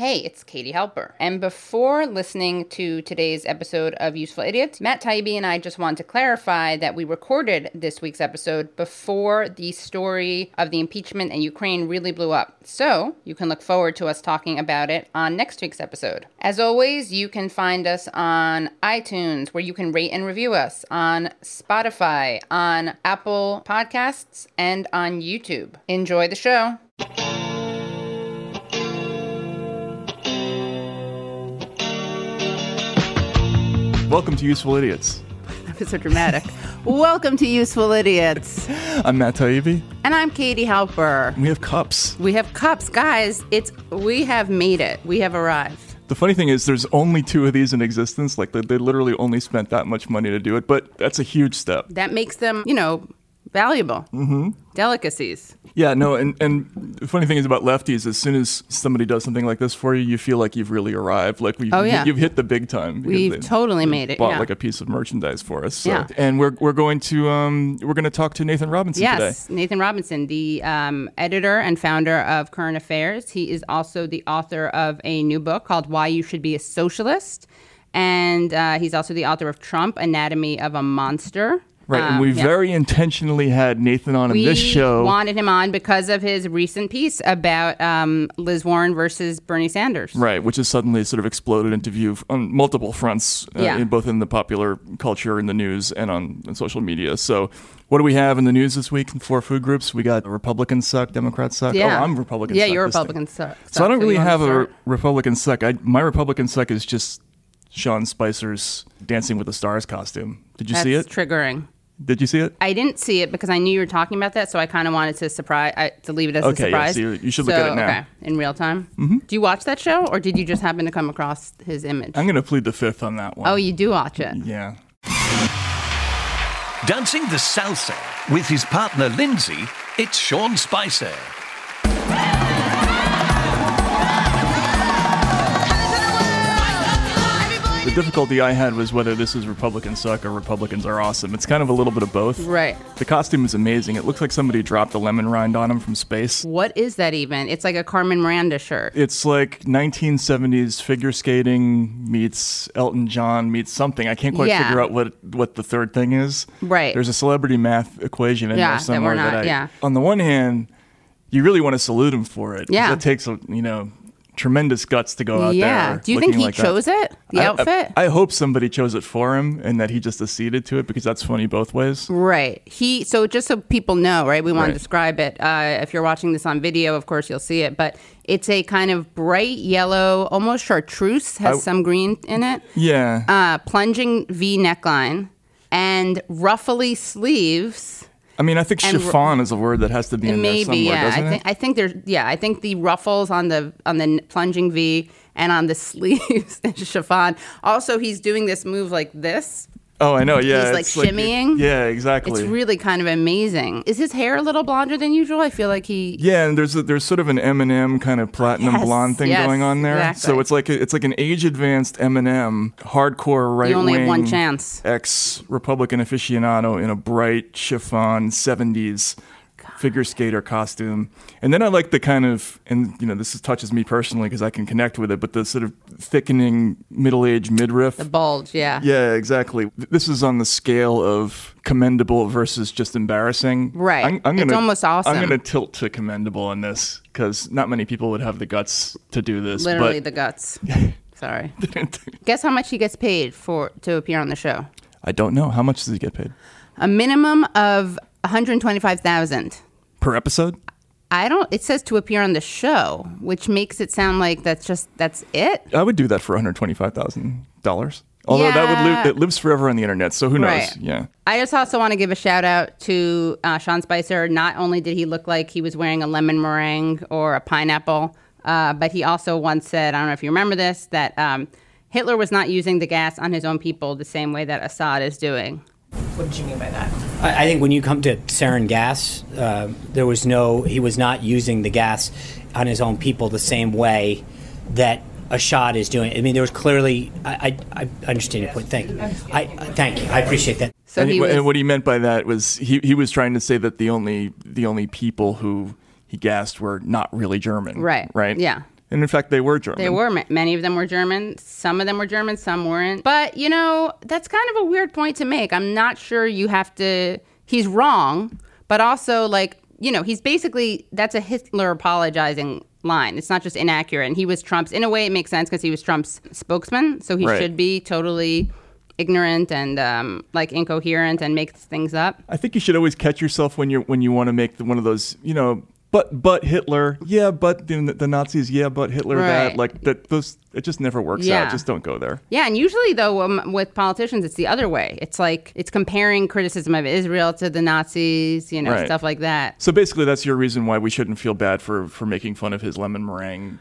Hey, it's Katie Halper. And before listening to today's episode of Useful Idiots, Matt Taibbi and I just want to clarify that we recorded this week's episode before the story of the impeachment in Ukraine really blew up. So you can look forward to us talking about it on next week's episode. As always, you can find us on iTunes, where you can rate and review us, on Spotify, on Apple Podcasts, and on YouTube. Enjoy the show. Welcome to Useful Idiots. That was so dramatic. Welcome to Useful Idiots. I'm Matt Taibbi. And I'm Katie Halper. We have cups. We have cups. Guys, it's we have made it. We have arrived. The funny thing is, there's only two of these in existence. Like, they, they literally only spent that much money to do it, but that's a huge step. That makes them, you know, valuable. Mm-hmm. Delicacies. Yeah, no, and, and the funny thing is about lefties, as soon as somebody does something like this for you, you feel like you've really arrived. Like, we've, Oh, yeah. you've hit the big time. We've totally made it. Bought yeah. like a piece of merchandise for us. So. Yeah. And we're, we're going to um we're going to talk to Nathan Robinson Yes, today. Nathan Robinson, the um, editor and founder of Current Affairs. He is also the author of a new book called Why You Should Be a Socialist. And uh, he's also the author of Trump Anatomy of a Monster. Right, and Um, we yeah. very intentionally had Nathan on in this show. We wanted him on because of his recent piece about um, Liz Warren versus Bernie Sanders. Right, which has suddenly sort of exploded into view on multiple fronts, uh, Yeah. in both in the popular culture, in the news, and on, on social media. So, what do we have in the news this week? For food groups, we got Republicans suck, Democrats suck. Yeah, Oh, I'm Republican. Yeah, suck you're. Republican. Suck, So I don't really have a? Republican suck. I, my Republican suck is just Sean Spicer's Dancing with the Stars costume. Did you That's see it? triggering. Did you see it? I didn't see it because I knew you were talking about that, so I kind of wanted to surprise I, to leave it as Okay, a yeah, surprise. so you- you should look at it now. Okay, in real time. Mm-hmm. Do you watch that show, or did you just happen to come across his image? I'm going to plead the fifth on that one. oh, you do watch it. yeah. Dancing the salsa with his partner Lindsay, it's Sean Spicer. Difficulty I had was whether this is Republicans suck or Republicans are awesome. It's kind of a little bit of both. Right. The costume is amazing. It looks like somebody dropped a lemon rind on him from space. What is that even? It's like a Carmen Miranda shirt. It's like 1970s figure skating meets Elton John meets something. I can't quite Yeah. figure out what what the third thing is. Right. There's a celebrity math equation in Yeah, there that somewhere we're not- I. yeah. On the one hand, you really want to salute him for it. Yeah. That takes a you know tremendous guts to go out yeah. there. Do you think he like that. chose it? The I- I- outfit? I, hope somebody chose it for him and that he just acceded to it because that's funny both ways. Right. He so just so people know, right? We want to describe it. Uh, if you're watching this on video, of course you'll see it, but it's a kind of bright yellow, almost chartreuse, has I- some green in it. Yeah. Uh, plunging V neckline and ruffly sleeves. I mean, I think and- chiffon is a word that has to be in there Maybe, somewhere, yeah. doesn't I it? I think there's yeah. I think the ruffles on the on the plunging V and on the sleeves and chiffon. Also, he's doing this move like this. Oh, I know. Yeah, He's, like, shimmying. yeah, exactly. It's really kind of amazing. Is his hair a little blonder than usual? I feel like he. yeah, and there's a, there's sort of an Eminem kind of platinum Yes, blonde thing yes, going on there. exactly. So it's like a, it's like an age advanced Eminem, hardcore right You only have one wing chance. ex Republican aficionado in a bright chiffon '70s figure skater costume. And then I like the kind of, and you know, this is, touches me personally because I can connect with it, but the sort of thickening middle aged midriff. The bulge, yeah. Yeah, exactly. This is on the scale of commendable versus just embarrassing. Right. I'm, I'm It's gonna, almost awesome. I'm going to tilt to commendable on this because not many people would have the guts to do this. Literally the guts. Sorry. Guess how much he gets paid for to appear on the show? I don't know how much does he get paid A minimum of 125,000. Per episode. I don't it says to appear on the show, which makes it sound like that's just that's it. I would do that for 125 thousand dollars. Although that would Yeah. live, that lives forever on the internet, so who knows? Right. Yeah. I just also want to give a shout out to uh, Sean Spicer. Not only did he look like he was wearing a lemon meringue or a pineapple, uh, but he also once said, I don't know if you remember this, that um, Hitler was not using the gas on his own people the same way that Assad is doing. What did you mean by that? I I think when you come to sarin gas, uh, there was no, he was not using the gas on his own people the same way that Assad is doing. I mean, there was clearly, I, I, I understand your point. Thank you. I, thank you. I appreciate that. So and, he he- was, and what he meant by that was he, he was trying to say that the only the only people who he gassed were not really German. Right. Right. Yeah. And in fact, they were German. They were. Many of them were German. Some of them were German, some weren't. But, you know, that's kind of a weird point to make. I'm not sure you have to. He's wrong, but also, like, you know, he's basically. That's a Hitler apologizing line. It's not just inaccurate. And he was Trump's. In a way, it makes sense because he was Trump's spokesman. So he Right. should be totally ignorant and um, like incoherent and make things up. I think you should always catch yourself when you're when you want to make the, one of those, you know, but but Hitler, yeah, but the, the Nazis, yeah, but Hitler, that like that. Those it just never works Yeah. out. Just don't go there. Yeah, and usually though um, with politicians, it's the other way. It's like it's comparing criticism of Israel to the Nazis, you know, Right. stuff like that. So basically, that's your reason why we shouldn't feel bad for for making fun of his lemon meringue.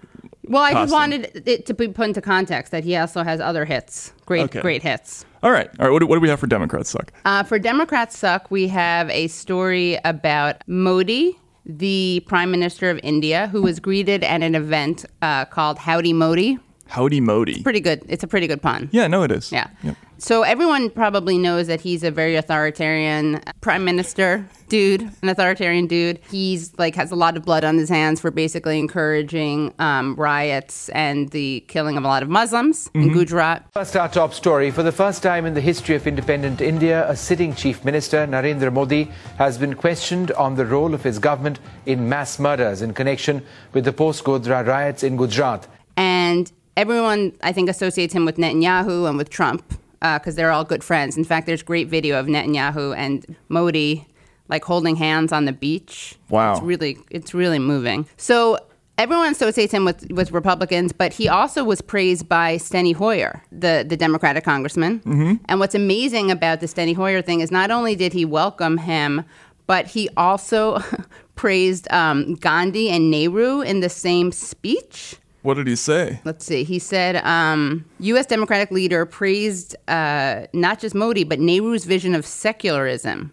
Well, I just wanted it to be put into context that he also has other hits, great, Okay. great hits. All right, all right. What do, what do we have for Democrats suck? Uh, for Democrats suck, we have a story about Modi, the Prime Minister of India, who was greeted at an event uh, called Howdy Modi. Howdy Modi. Pretty good. It's a pretty good pun. Yeah, no, it is. Yeah. Yep. So everyone probably knows that he's a very authoritarian prime minister dude, an authoritarian dude. He's like has a lot of blood on his hands for basically encouraging um, riots and the killing of a lot of Muslims in Gujarat. First, our top story. For the first time in the history of independent India, a sitting chief minister, Narendra Modi, has been questioned on the role of his government in mass murders in connection with the post Godhra riots in Gujarat. And everyone, I think, associates him with Netanyahu and with Trump because they're all good friends. In fact, there's great video of Netanyahu and Modi like holding hands on the beach. Wow. it's really it's really moving. So. Everyone associates him with, with Republicans, but he also was praised by Steny Hoyer, the, the Democratic congressman. And what's amazing about the Steny Hoyer thing is not only did he welcome him, but he also praised um, Gandhi and Nehru in the same speech What did he say? let's see. He said um, U.S. Democratic leader praised uh, not just Modi, but Nehru's vision of secularism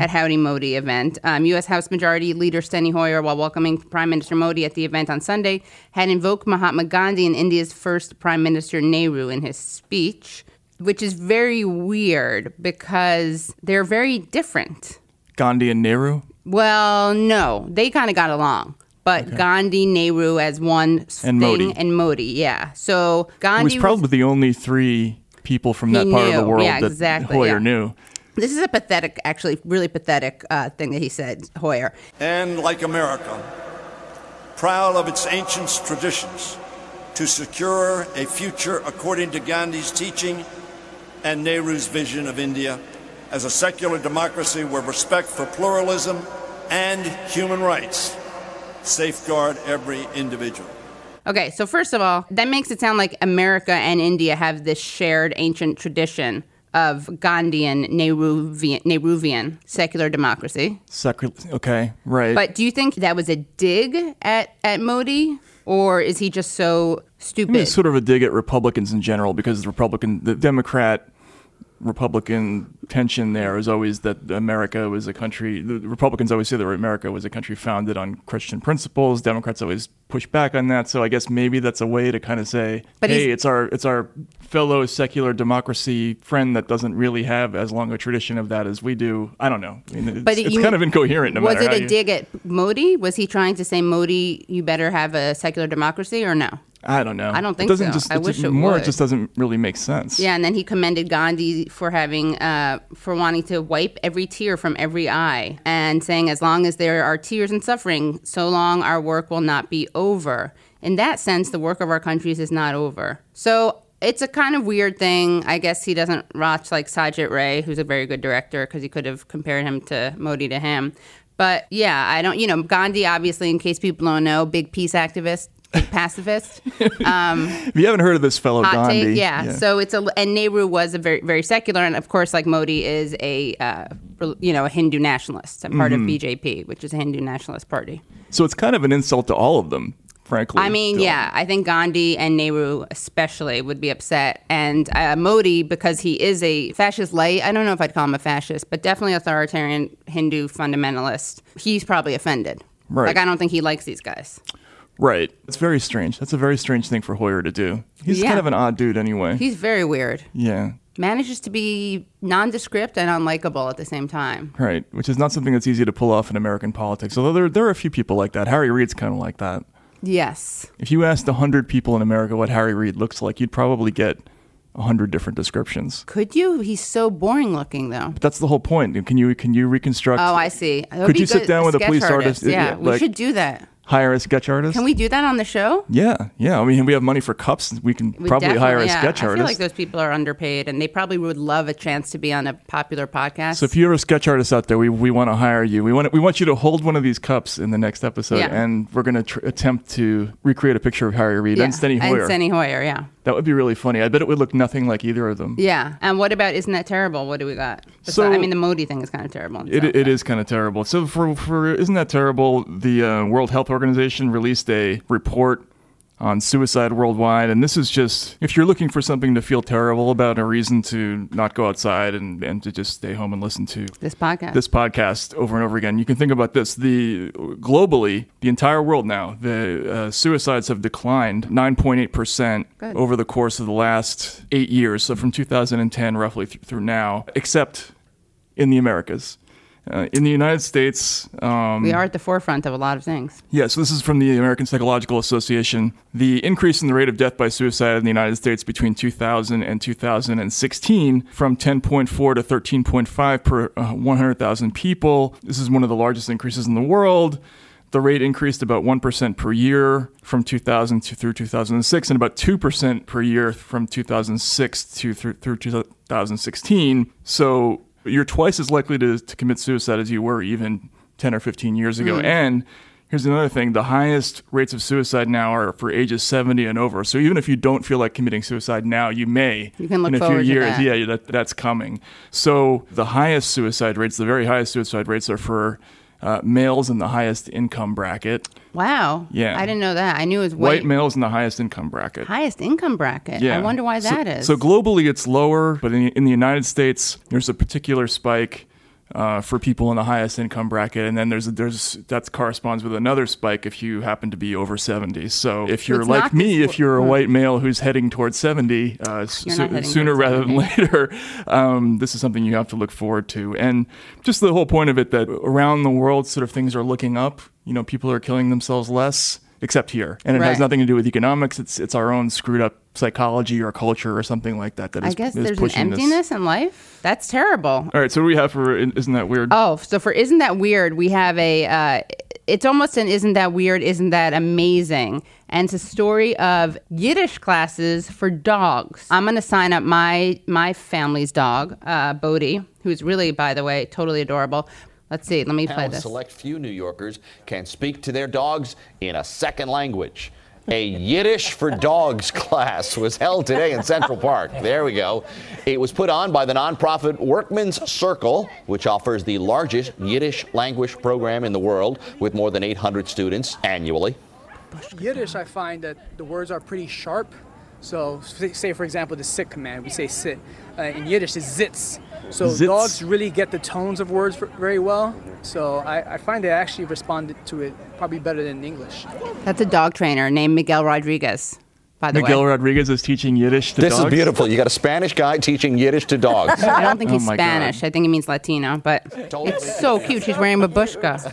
at Howdy Modi event. Um, U.S. House Majority Leader Steny Hoyer, while welcoming Prime Minister Modi at the event on Sunday, had invoked Mahatma Gandhi and India's first Prime Minister Nehru in his speech, which is very weird because they're very different. Gandhi and Nehru. Well, no, they kind of got along. But Gandhi, Nehru as one And thing, Modi. and Modi, yeah. So He Gandhi was probably the only three people from that He part of the world Yeah, that exactly, Hoyer yeah. knew. This is a pathetic, actually, really pathetic uh, thing that he said, Hoyer. and like America, proud of its ancient traditions, to secure a future according to Gandhi's teaching and Nehru's vision of India as a secular democracy where respect for pluralism and human rights safeguard every individual. Okay, so first of all, that makes it sound like America and India have this shared ancient tradition of Gandhian, Nehruvian, Nehruvian secular democracy. Secret. Okay, right. But do you think that was a dig at, at Modi? Or is he just so I stupid? mean, it's sort of a dig at Republicans in general because the Republican, the Democrat Republican tension there is always that America was a country. The Republicans always say that America was a country founded on Christian principles. Democrats always push back on that. So I guess maybe that's a way to kind of say, But "Hey, it's our it's our fellow secular democracy friend that doesn't really have as long a tradition of that as we do." I don't know. I mean, it's, But it's you- kind of incoherent. No was it a you- dig at Modi? Was he trying to say, Modi, you better have a secular democracy or no? I don't know. I don't It think doesn't so. Just, I wish it more. would. It just doesn't really make sense. Yeah, and then he commended Gandhi for having, uh, for wanting to wipe every tear from every eye and saying, as long as there are tears and suffering, so long our work will not be over. In that sense, the work of our countries is not over. So it's a kind of weird thing. I guess he doesn't watch like Satyajit Ray, who's a very good director, because he could have compared him to Modi to him. But yeah, I don't, you know, Gandhi, obviously, in case people don't know, big peace activist, pacifist. If you haven't heard of this fellow Gandhi, take. Yeah. So it's a and Nehru was a very very secular, and of course, like Modi is a uh, you know a Hindu nationalist and part Mm-hmm. of BJP, which is a Hindu nationalist party. So it's kind of an insult to all of them, frankly. I mean, yeah, I think Gandhi and Nehru especially would be upset, and uh, Modi because he is a fascist light. I don't know if I'd call him a fascist, but definitely authoritarian Hindu fundamentalist. He's probably offended. Right. Like I don't think he likes these guys. Right. It's very strange. That's a very strange thing for Hoyer to do. He's Yeah. kind of an odd dude anyway. He's very weird. yeah. Manages to be nondescript and unlikable at the same time. Right. Which is not something that's easy to pull off in American politics. Although there, there are a few people like that. Harry Reid's kind of like that. Yes. If you asked 100 people in America what Harry Reid looks like, you'd probably get 100 different descriptions. Could you? He's so boring looking, though. But that's the whole point. Can you can you reconstruct? Oh, I see. Could you sit down with a police artist? Yeah, Yeah, we like- should do that. Hire a sketch artist? Can we do that on the show? Yeah, yeah. I mean, we have money for cups. We can We probably hire a yeah. sketch artist. I feel like those people are underpaid, and they probably would love a chance to be on a popular podcast. so if you're a sketch artist out there, we, we want to hire you. We want we want you to hold one of these cups in the next episode, Yeah. and we're going to tr- attempt to recreate a picture of Harry Reid yeah. and Steny Hoyer. And Steny Hoyer, yeah. That would be really funny. I bet it would look nothing like either of them. Yeah. And what about Isn't That Terrible? What do we got? So- I mean, the Modi thing is kind of terrible. It, so, it is kind of terrible. So for for isn't that terrible? The uh, World Health Organization released a report on suicide worldwide, and this is just if you're looking for something to feel terrible about, a reason to not go outside and, and to just stay home and listen to This podcast. this podcast over and over again. You can think about this: the globally, the entire world now, the uh, suicides have declined 9.8 percent Good. over the course of the last eight years. So from 2010 roughly th- through now, except in the Americas. Uh, in the United States, um, we are at the forefront of a lot of things. yeah, so this is from the American Psychological Association. The increase in the rate of death by suicide in the United States between 2000 and 2016 from 10.4 to 13.5 per uh, 100,000 people. This is one of the largest increases in the world. The rate increased about 1% per year from 2000 to through 2006 and about 2% per year from 2006 to through, through 2016. So you're twice as likely to, to commit suicide as you were even 10 or 15 years ago. Mm. And here's another thing the highest rates of suicide now are for ages 70 and over. So even if you don't feel like committing suicide now, you may You can look in a few years. that. Yeah, that, that's coming. So the highest suicide rates, the very highest suicide rates are for uh, males in the highest income bracket. Wow. Yeah. I didn't know that. I knew it was White way- males in the highest income bracket. highest income bracket. Yeah. I wonder why So- that is. So globally, it's lower, but in, in the United States, there's a particular spike uh, for people in the highest income bracket, and then there's a, there's that corresponds with another spike if you happen to be over 70. So if you're it's like me, if you're a white male who's heading towards 70, uh, so- sooner rather than later, um, this is something you have to look forward to. And just the whole point of it that around the world, sort of things are looking up. You know, people are killing themselves less. Except here, and it has nothing to do with economics. It's it's our own screwed up psychology or culture or something like that. That is I guess is there's an pushing this. emptiness in life. That's terrible. All right, so what do we have for? Isn't that weird? Oh, so for isn't that weird? We have a. Uh, it's almost an isn't that weird? Isn't that amazing? And it's a story of Yiddish classes for dogs. I'm gonna sign up my my family's dog, uh, Bodhi, who's really, by the way, totally adorable. Let's see. Let me play this. select few New Yorkers can speak to their dogs in a second language. A Yiddish for Dogs class was held today in Central Park. There we go. It was put on by the nonprofit Workmen's Circle, which offers the largest Yiddish language program in the world with more than 800 students annually. Yiddish, I find that the words are pretty sharp. So, say for example, the sit command, we say sit. Uh, in Yiddish, it's zits. So Zits. dogs really get the tones of words very well. So I, I find they actually respond to it probably better than English. That's a dog trainer named Miguel Rodriguez. By the way. Miguel way, Rodriguez is teaching Yiddish to This dogs. is beautiful. You got a Spanish guy teaching Yiddish to dogs. I don't think Oh he's God. Spanish. I think he means Latino. But it's so cute. She's wearing a babushka.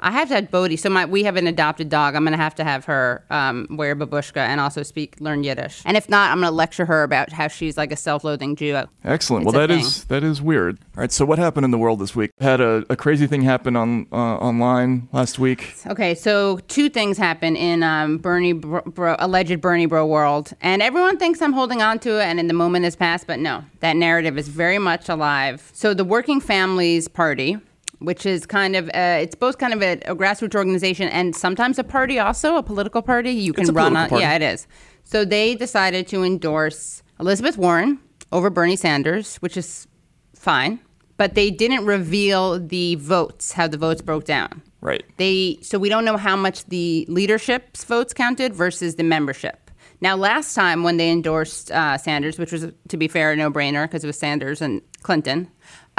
I have to have Bodhi. So my we have an adopted dog. I'm gonna have to have her um, wear babushka and also speak learn Yiddish. And if not, I'm gonna lecture her about how she's like a self-loathing Jew. Excellent. It's well, that thing. is that is weird. All right. So what happened in the world this week? Had a, a crazy thing happen on uh, online last week. Okay, so two things happen in um, Bernie bro, bro, alleged Bernie bro world, and everyone thinks I'm holding on to it, and in the moment has passed, but no, that narrative is very much alive. So the Working Families Party, which is kind of uh, it's both kind of a, a grassroots organization and sometimes a party, also a political party. You can run on, party. yeah, it is. So they decided to endorse Elizabeth Warren over Bernie Sanders, which is fine, but they didn't reveal the votes, how the votes broke down Right. they so we don't know how much the leadership's votes counted versus the membership. Now, last time when they endorsed uh, Sanders, which was to be fair a no-brainer because it was Sanders and Clinton,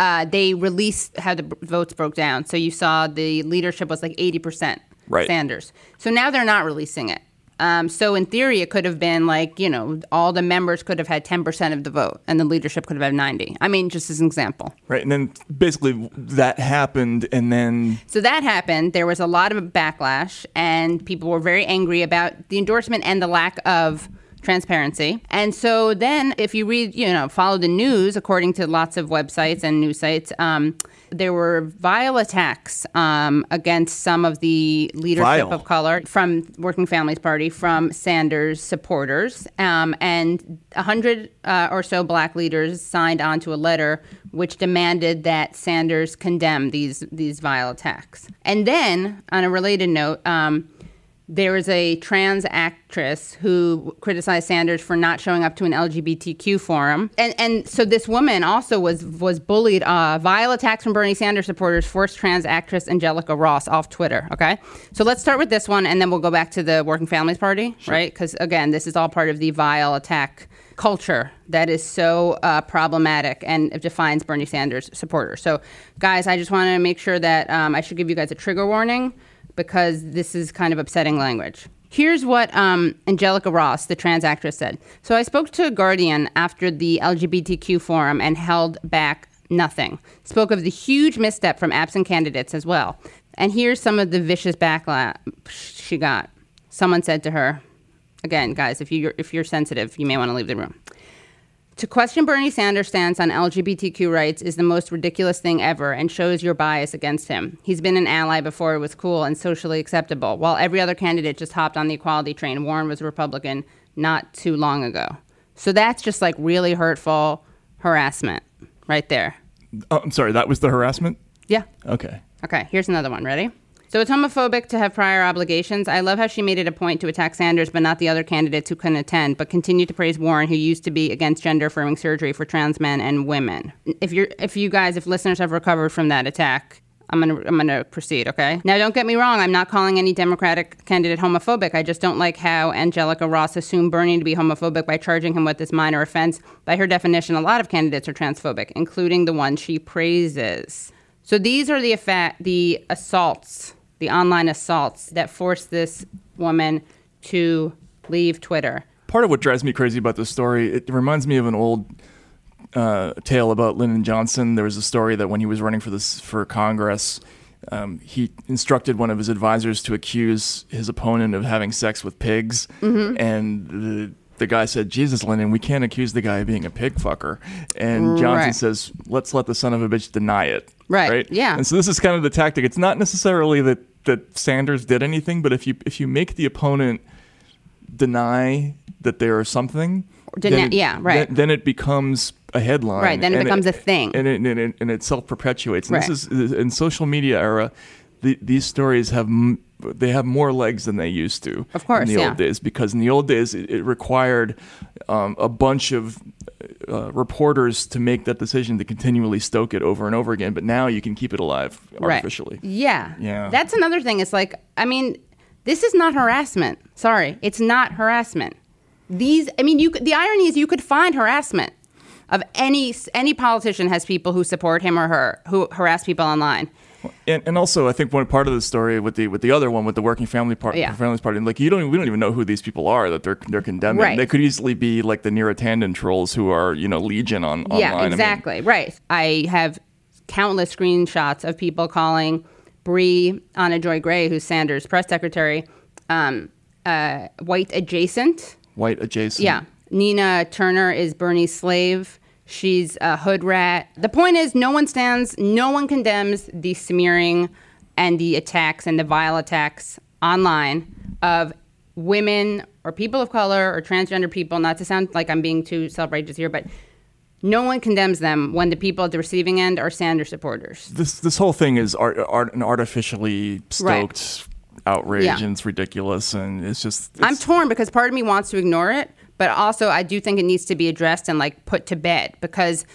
uh, they released how the votes broke down. So you saw the leadership was like eighty percent Right. Sanders. So now they're not releasing it. Um, so in theory, it could have been like you know all the members could have had ten percent of the vote, and the leadership could have had ninety. I mean, just as an example. Right, and then basically that happened, and then So that happened. There was a lot of backlash, and people were very angry about the endorsement and the lack of transparency. And so then, if you read, you know, follow the news, according to lots of websites and news sites, um, there were vile attacks um, against some of the leadership Vile. of color from Working Families Party, from Sanders supporters, um, and a hundred uh, or so black leaders signed onto a letter which demanded that Sanders condemn these these vile attacks. And then, on a related note. Um, there was a trans actress who criticized Sanders for not showing up to an LGBTQ forum, and and so this woman also was was bullied. Uh, vile attacks from Bernie Sanders supporters forced trans actress Angelica Ross off Twitter. Okay, so let's start with this one, and then we'll go back to the Working Families Party, right? Because again, this is all part of the vile attack culture that is so uh, problematic and it defines Bernie Sanders supporters. So, guys, I just want to make sure that um, I should give you guys a trigger warning because this is kind of upsetting language. Here's what um, Angelica Ross, the trans actress, said. So I spoke to a Guardian after the LGBTQ forum and held back nothing. Spoke of the huge misstep from absent candidates as well. And here's some of the vicious backlash she got. Someone said to her, again, guys, if you're if you're sensitive, you may want to leave the room. To question Bernie Sanders' stance on LGBTQ rights is the most ridiculous thing ever and shows your bias against him. He's been an ally before it was cool and socially acceptable, while every other candidate just hopped on the equality train. Warren was a Republican not too long ago. So that's just like really hurtful harassment right there. oh, I'm sorry, that was the harassment. Yeah. Okay, Okay, here's another one. Ready? So it's homophobic to have prior obligations. I love how she made it a point to attack Sanders, but not the other candidates who couldn't attend, but continued to praise Warren, who used to be against gender affirming surgery for trans men and women. If you're, if you guys, if listeners have recovered from that attack, I'm gonna, I'm gonna proceed. Okay. Now, don't get me wrong. I'm not calling any Democratic candidate homophobic. I just don't like how Angelica Ross assumed Bernie to be homophobic by charging him with this minor offense. By her definition, a lot of candidates are transphobic, including the one she praises. So these are the effect, the assaults, the online assaults that forced this woman to leave Twitter. part of what drives me crazy about this story, it reminds me of an old uh, tale about Lyndon Johnson. There was a story that when he was running for this for Congress, um, he instructed one of his advisors to accuse his opponent of having sex with pigs, Mm-hmm. and the the guy said, "Jesus, Lyndon, we can't accuse the guy of being a pig fucker." And Johnson Right. says, "Let's let the son of a bitch deny it." Right, yeah. And so this is kind of the tactic. It's not necessarily that that Sanders did anything, but if you if you make the opponent deny that there is something, Deny- then it- yeah, right. Then, then it becomes a headline, Right, then it becomes a thing. and it, and it, and it self perpetuates. Right. This is in social media era. The, these stories have m- they have more legs than they used to. Of course, in the yeah. old days, because in the old days it, it required um, a bunch of uh, reporters to make that decision to continually stoke it over and over again. But now you can keep it alive artificially. Right. Yeah. Yeah. That's another thing. It's like, I mean, this is not harassment. Sorry, it's not harassment. These, I mean, you. The irony is, you could find harassment of any any politician has people who support him or her who harass people online. And, and also, I think one part of the story with the with the other one with the working family part, Yeah. families party, like you don't we don't even know who these people are that they're they're condemning. Right. They could easily be like the Neera Tanden trolls who are you know legion on online. Yeah, I mean, exactly. right. I have countless screenshots of people calling Bree Anna Joy Gray, who's Sanders' press secretary, um, uh, white adjacent. white adjacent. Yeah. Nina Turner is Bernie's slave. She's a hood rat. The point is, no one stands, no one condemns the smearing and the attacks and the vile attacks online of women or people of color or transgender people. Not to sound like I'm being too self righteous here, but no one condemns them when the people at the receiving end are Sanders supporters. This this whole thing is art, art an artificially Right. stoked outrage Yeah. and it's ridiculous and it's just I'm torn because part of me wants to ignore it, but also I do think it needs to be addressed and like put to bed because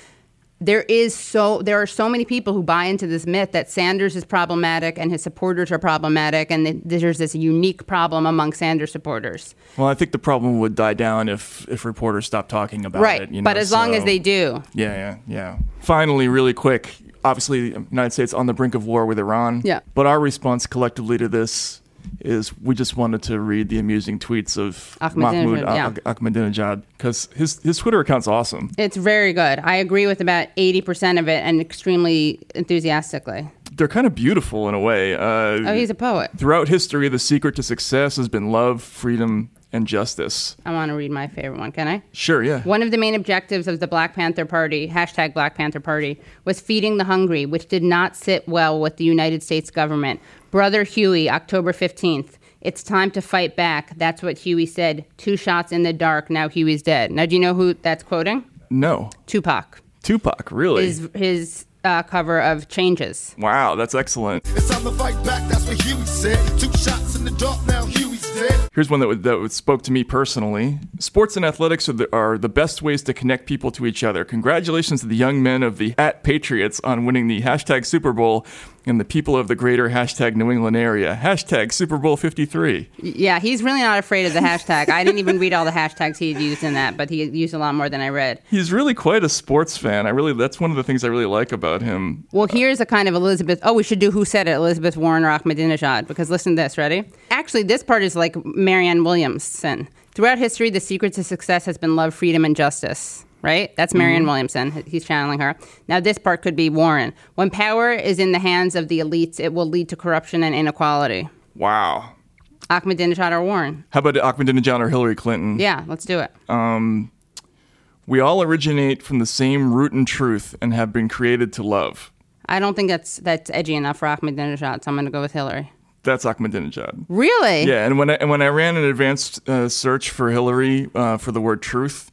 there is so there are so many people who buy into this myth that Sanders is problematic and his supporters are problematic and there's this unique problem among Sanders supporters. well, I think the problem would die down if if reporters stopped talking about right. it. Right, but know, as long as they do. Yeah, yeah, yeah. Finally, really quick, obviously, the United States on the brink of war with Iran. Yeah. But our response collectively to this is we just wanted to read the amusing tweets of Ahmadinejad, Mahmoud yeah. Ah- Ahmadinejad because his his Twitter account's awesome. It's very good. I agree with about 80% of it and extremely enthusiastically. They're kind of beautiful in a way. Uh, Oh, he's a poet. Throughout history, the secret to success has been love, freedom, and justice. I want to read my favorite one. Can I? Sure, yeah. One of the main objectives of the Black Panther Party, hashtag Black Panther Party, was feeding the hungry, which did not sit well with the United States government. Brother Huey, October 15th. It's time to fight back. That's what Huey said. Two shots in the dark. Now Huey's dead. Now, do you know who that's quoting? No. Tupac. Tupac, really? His, his uh, cover of Changes. Wow, that's excellent. It's time to fight back, that's what Huey said. Two shots in the dark, now Huey's dead. Here's one that, that spoke to me personally. Sports and athletics are the, are the best ways to connect people to each other. Congratulations to the young men of the at Patriots on winning the hashtag Super Bowl and the people of the greater hashtag New England area. Hashtag Super Bowl 53. Yeah, he's really not afraid of the hashtag. I didn't even read all the hashtags he had used in that, but he used a lot more than I read. He's really quite a sports fan. I really that's one of the things I really like about him. Well, here's a kind of Elizabeth. Oh, we should do Who Said It, Elizabeth Warren or Ahmadinejad, because listen to this. Ready? Actually, this part is like Marianne Williamson. Throughout history, the secret to success has been love, freedom, and justice. Right? That's Marianne Mm-hmm. Williamson. He's channeling her. Now, this part could be Warren. When power is in the hands of the elites, it will lead to corruption and inequality. Wow. Ahmadinejad or Warren? How about Ahmadinejad or Hillary Clinton? Yeah, let's do it. We all originate from the same root and truth and have been created to love. I don't think that's that's edgy enough for Ahmadinejad, so I'm going to go with Hillary. That's Ahmadinejad. Really? Yeah, and when I, and when I ran an advanced uh, search for Hillary uh, for the word truth,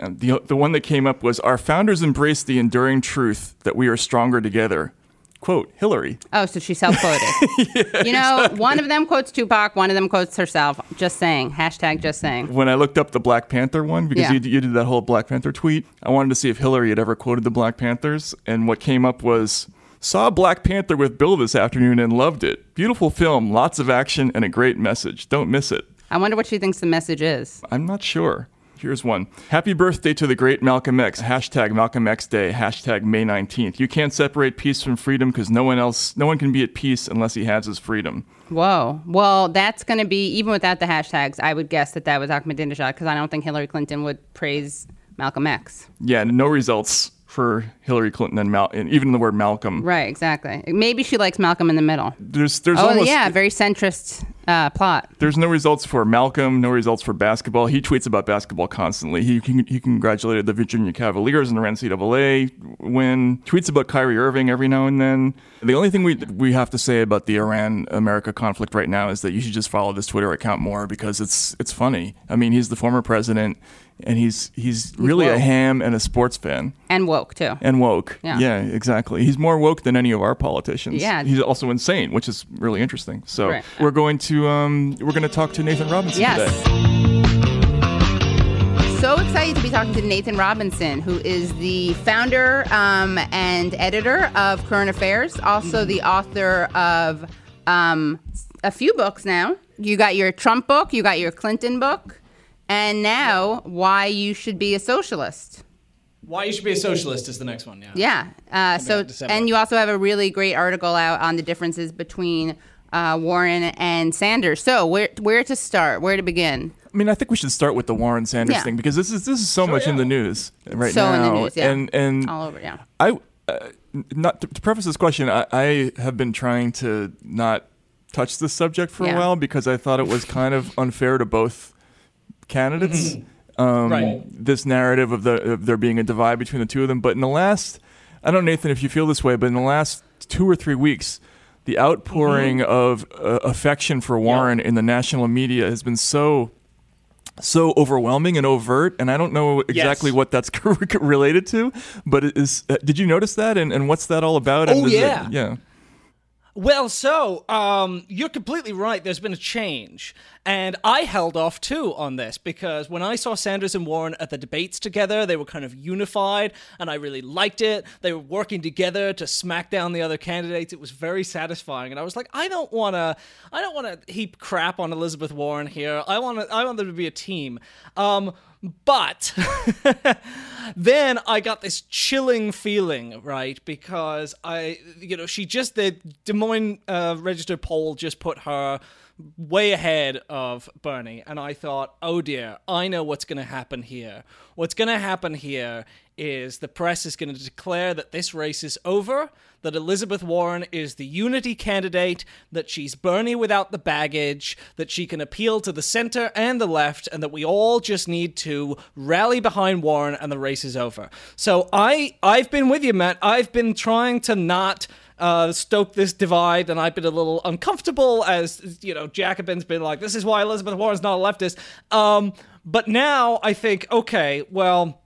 uh, the the one that came up was our founders embraced the enduring truth that we are stronger together. Quote Hillary. Oh, so she self-quoted. you know, one of them quotes Tupac, one of them quotes herself. Just saying. Hashtag just saying. When I looked up the Black Panther one because Yeah. you, you did that whole Black Panther tweet, I wanted to see if Hillary had ever quoted the Black Panthers, and what came up was. Saw Black Panther with Bill this afternoon and loved it. Beautiful film, lots of action, and a great message. Don't miss it. I wonder what she thinks the message is. I'm not sure. Here's one. Happy birthday to the great Malcolm X. Hashtag Malcolm X Day. Hashtag May 19th. You can't separate peace from freedom because no one else, no one can be at peace unless he has his freedom. Whoa. Well, that's going to be, even without the hashtags, I would guess that that was Ahmadinejad because I don't think Hillary Clinton would praise Malcolm X. Yeah, no results for Hillary Clinton and, Mal- and even the word Malcolm. Right, exactly. Maybe she likes Malcolm in the middle. There's, there's Oh, almost, yeah, very centrist uh, plot. There's no results for Malcolm, no results for basketball. He tweets about basketball constantly. He, he, he congratulated the Virginia Cavaliers in the NCAA win. Tweets about Kyrie Irving every now and then. The only thing we we have to say about the Iran America conflict right now is that you should just follow this Twitter account more because it's it's funny. I mean, he's the former president, and he's he's, really a ham and a sports fan And woke, too. and woke. Yeah. exactly. He's more woke than any of our politicians. Yeah. he's also insane, which is really interesting. So Right. we're going to um, we're going to talk to Nathan Robinson Yes. today. So excited to be talking to Nathan Robinson, who is the founder um, and editor of Current Affairs, also the author of um, a few books now. You got your Trump book, you got your Clinton book, and now Why You Should Be a Socialist. Why you should be a socialist is the next one. Yeah. Yeah. Uh, so, December. and you also have a really great article out on the differences between uh, Warren and Sanders. So, where where to start? Where to begin? I mean, I think we should start with the Warren Sanders Yeah. thing because this is this is so much in the news right So in now. the news, yeah. And and All over, yeah. I uh, not to, to preface this question, I, I have been trying to not touch this subject for Yeah. a while because I thought it was kind of unfair to both candidates. Um, Right. This narrative of the of there being a divide between the two of them, but in the last, I don't know Nathan if you feel this way, but in the last two or three weeks, the outpouring of uh, affection for Warren in the national media has been so so overwhelming and overt, and I don't know exactly Yes. what that's related to. But it is uh, did you notice that, and, and what's that all about? Oh, is it- yeah. yeah. Well, so um, you're completely right. There's been a change, and I held off too on this because when I saw Sanders and Warren at the debates together, they were kind of unified, and I really liked it. They were working together to smack down the other candidates. It was very satisfying, and I was like, I don't want to, I don't want to heap crap on Elizabeth Warren here. I want I want them to be a team. Um, but then I got this chilling feeling, right? Because I, you know, she just the Des Moines uh, Register poll just put her way ahead of Bernie. And I thought, oh dear, I know what's going to happen here. What's going to happen here is the press is going to declare that this race is over, that Elizabeth Warren is the unity candidate, that she's Bernie without the baggage, that she can appeal to the center and the left, and that we all just need to rally behind Warren and the race is over. So I I've been with you, Matt. I've been trying to not uh, stoke this divide, and I've been a little uncomfortable as you know Jacobin's been like, this is why Elizabeth Warren's not a leftist. Um, but now I think, okay, well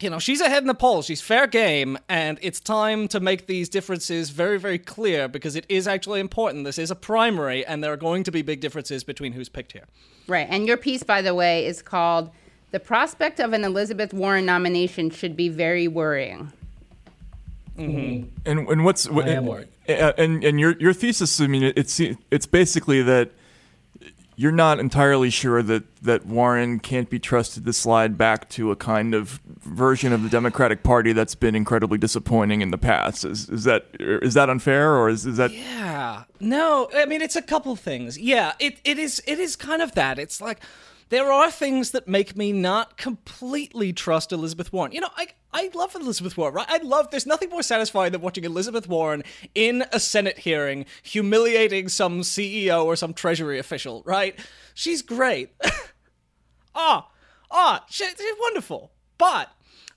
you know, she's ahead in the polls. She's fair game, and it's time to make these differences very, very clear because it is actually important. This is a primary, and there are going to be big differences between who's picked here. Right. And your piece, by the way, is called The Prospect of an Elizabeth Warren Nomination Should Be Very Worrying. Mm-hmm. And and what's what, I am and, and and your your thesis? I mean, it's it's basically that you're not entirely sure that that Warren can't be trusted to slide back to a kind of version of the Democratic Party that's been incredibly disappointing in the past. Is is that is that unfair or is, is that? Yeah. No, I mean it's a couple things. Yeah, it, it is it is kind of that. It's like there are things that make me not completely trust Elizabeth Warren. You know, I I love Elizabeth Warren, right? I love there's nothing more satisfying than watching Elizabeth Warren in a Senate hearing humiliating some CEO or some Treasury official, right? She's great. ah, ah, she, she's wonderful. But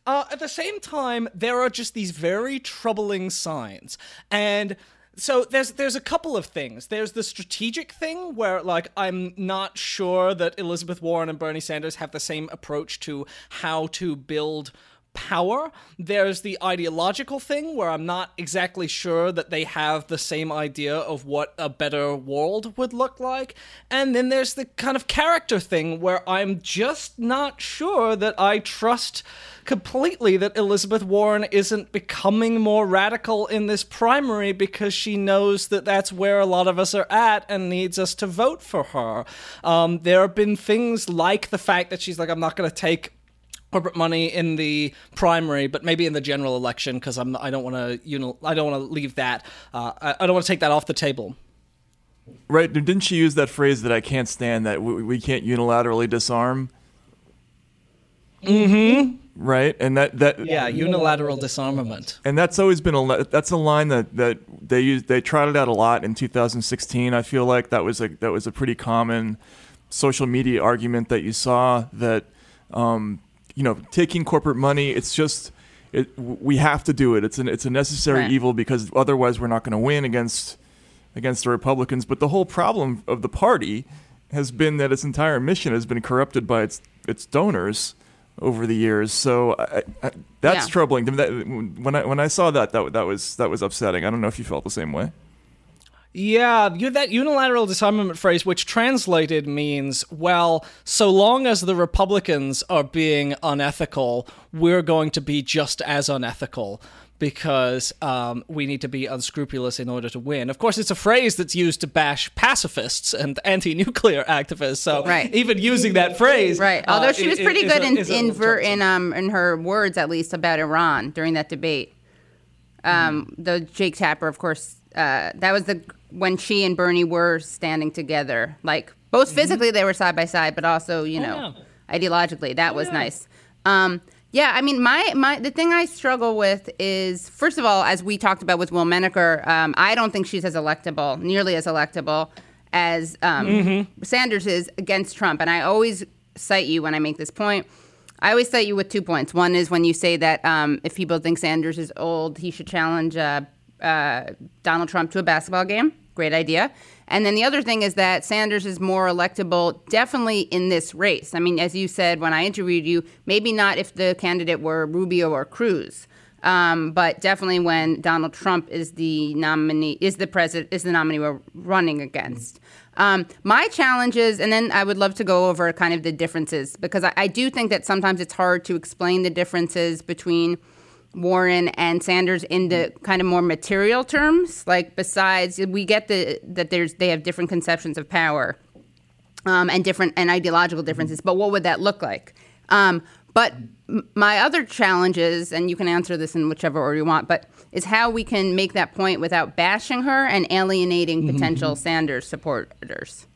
uh, at the same time, there are just these very troubling signs. And so there's there's a couple of things. There's the strategic thing where like I'm not sure that Elizabeth Warren and Bernie Sanders have the same approach to how to build power. There's the ideological thing where I'm not exactly sure that they have the same idea of what a better world would look like. And then there's the kind of character thing where I'm just not sure that I trust completely that Elizabeth Warren isn't becoming more radical in this primary because she knows that that's where a lot of us are at and needs us to vote for her. Um, there have been things like the fact that she's like, I'm not going to take corporate money in the primary, but maybe in the general election because I'm I don't want to you know I don't want to leave that uh, I, I don't want to take that off the table. Right? Didn't she use that phrase that I can't stand that we, we can't unilaterally disarm? Mm-hmm. Right, and that that Yeah, unilateral disarmament. and that's always been a that's a line that that they used they trotted out a lot in 2016. I feel like that was a that was a pretty common social media argument that you saw that um, you know taking corporate money it's just it, we have to do it. It's an it's a necessary Right. evil because otherwise we're not going to win against against the Republicans. But the whole problem of the party has been that its entire mission has been corrupted by its its donors over the years. So I, I, that's Yeah. troubling. That, when I when I saw that, that that was that was upsetting. I don't know if you felt the same way. Yeah, you, that unilateral disarmament phrase, which translated means, well, so long as the Republicans are being unethical, we're going to be just as unethical because um, we need to be unscrupulous in order to win. Of course, it's a phrase that's used to bash pacifists and anti-nuclear activists. So Right. even using that phrase, Right. uh, Although she was pretty is good in a in ver, in um in her words at least about Iran during that debate. Um, the Jake Tapper, of course, uh, that was the when she and Bernie were standing together, like both physically they were side by side, but also you know ideologically. That was nice. Um, yeah, I mean, my my the thing I struggle with is first of all, as we talked about with Will Menaker, um, I don't think she's as electable, nearly as electable as um, Sanders is against Trump, and I always cite you when I make this point. I always cite you with two points. One is when you say that um, if people think Sanders is old, he should challenge uh, uh, Donald Trump to a basketball game. Great idea. And then the other thing is that Sanders is more electable, definitely in this race. I mean, as you said when I interviewed you, maybe not if the candidate were Rubio or Cruz, um, but definitely when Donald Trump is the nominee, is the president, is the nominee we're running against. Um, my challenges, and then I would love to go over kind of the differences because I, I do think that sometimes it's hard to explain the differences between Warren and Sanders in the kind of more material terms. Like besides, we get the that there's they have different conceptions of power um, and different and ideological differences. But what would that look like? Um, but my other challenges, and you can answer this in whichever order you want, but is how we can make that point without bashing her and alienating potential Sanders supporters.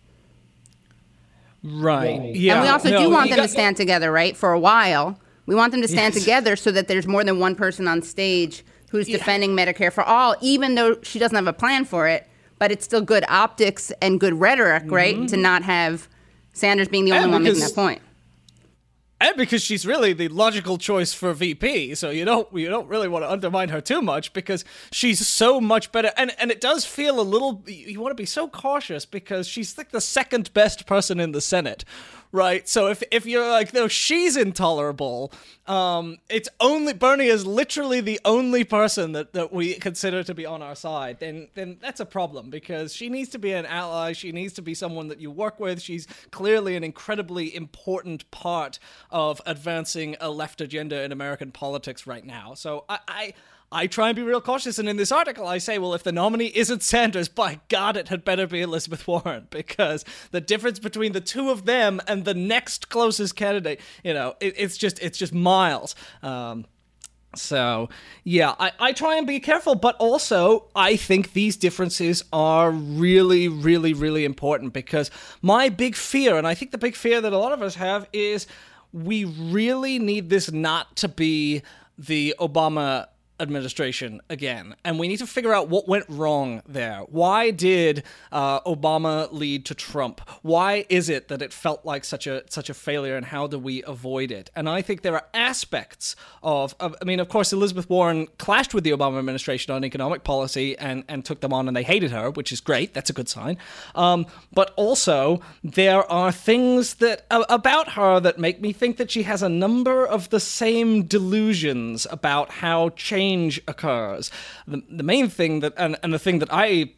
Right. Yeah. and we also no, do want you them to stand together, right? For a while, we want them to stand Yes. together so that there's more than one person on stage who's defending Medicare for all, even though she doesn't have a plan for it. But it's still good optics and good rhetoric, right? To mm-hmm. not have Sanders being the only And one making that point. and because she's really the logical choice for VP, so you don't you don't really want to undermine her too much because she's so much better. And and it does feel a little you want to be so cautious because she's like the second best person in the Senate, right? So if if you're like no, she's intolerable. Um, it's only Bernie is literally the only person that, that we consider to be on our side. Then then that's a problem because she needs to be an ally. She needs to be someone that you work with. She's clearly an incredibly important part of advancing a left agenda in American politics right now. So I. I I try and be real cautious, and in this article, I say, well, if the nominee isn't Sanders, by God, it had better be Elizabeth Warren, because the difference between the two of them and the next closest candidate, you know, it, it's just it's just miles. Um, so, yeah, I, I try and be careful, but also I think these differences are really, really, really important because my big fear, and I think the big fear that a lot of us have, is we really need this not to be the Obama administration again. And we need to figure out what went wrong there. Why did uh, obama lead to trump? Why is it that it felt like such a such a failure and how do we avoid it? And i think there are aspects of, of i mean of course elizabeth warren clashed with the obama administration on economic policy and and took them on and they hated her which is great. That's a good sign. Um, but also there are things that about her that make me think that she has a number of the same delusions about how change occurs. The, the main thing that, and, and the thing that I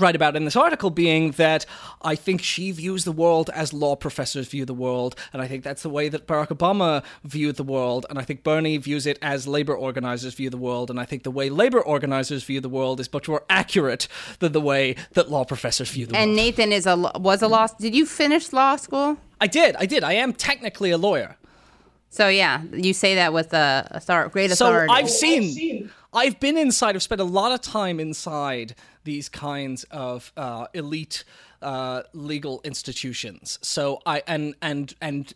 write about in this article being that I think she views the world as law professors view the world, and I think that's the way that Barack Obama viewed the world, and I think Bernie views it as labor organizers view the world, and I think the way labor organizers view the world is much more accurate than the way that law professors view the And world. And Nathan is a was a law. Did you finish law school? I did, I did. I am technically a lawyer. So yeah, you say that with a author- great So authority. I've seen, I've been inside. I've spent a lot of time inside these kinds of uh, elite uh, legal institutions. So I and and and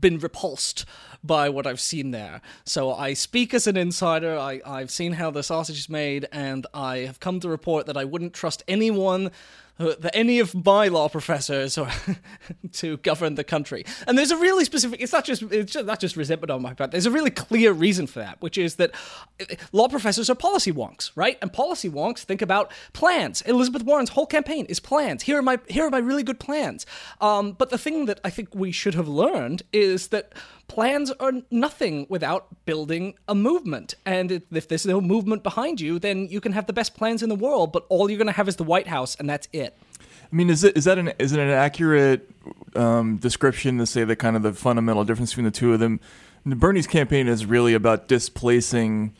been repulsed by what I've seen there. So I speak as an insider. I I've seen how the sausage is made, and I have come to report that I wouldn't trust anyone. Uh, that any of my law professors or to govern the country. And there's a really specific. It's not just it's just, not just resentment on my part. There's a really clear reason for that, which is that uh, law professors are policy wonks, right? And policy wonks think about plans. Elizabeth Warren's whole campaign is plans. Here are my here are my really good plans. Um, but the thing that I think we should have learned is that plans are nothing without building a movement. And if, there's no movement behind you, then you can have the best plans in the world, but all you're going to have is the White House, and that's it. I mean, is it is that an is it an accurate um, description to say the kind of the fundamental difference between the two of them? Bernie's campaign is really about displacing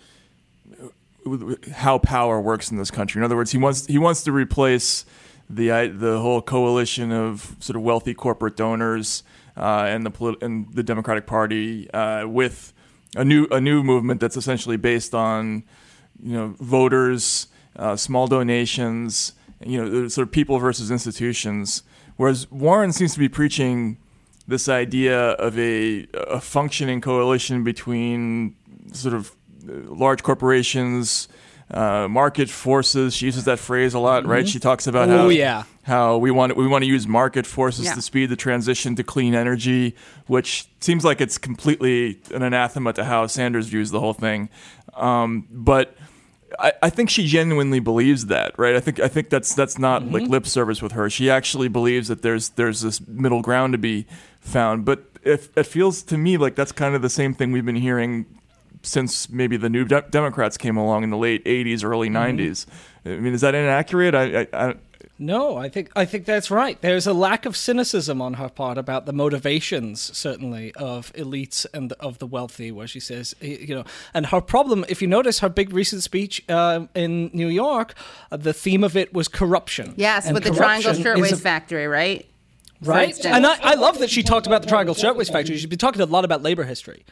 how power works in this country. In other words, he wants he wants to replace the the whole coalition of sort of wealthy corporate donors uh, and the polit- and the Democratic Party uh, with a new a new movement that's essentially based on you know voters, uh, small donations, you know sort of people versus institutions. Whereas Warren seems to be preaching this idea of a, a functioning coalition between sort of uh, large corporations, uh, market forces. She uses that phrase a lot, right? Mhm. She talks about Oh, how yeah. how we want we want to use market forces Yeah. to speed the transition to clean energy, which seems like it's completely an anathema to how Sanders views the whole thing. Um, but I, I think she genuinely believes that, right? I think I think that's that's not like lip service with her. She actually believes that there's there's this middle ground to be found. But if it feels to me like that's kind of the same thing we've been hearing since maybe the new de- Democrats came along in the late '80s, early '90s. I mean, is that inaccurate? I, I, I No, I think I think that's right. There's a lack of cynicism on her part about the motivations, certainly, of elites and of the wealthy. Where she says, you know, and her problem. If you notice her big recent speech uh, in New York, uh, the theme of it was corruption. yes, And with the Triangle Shirtwaist a- Factory, right? Right? And I, I love that she talked about the Triangle Shirtwaist Factory. She's been talking a lot about labor history,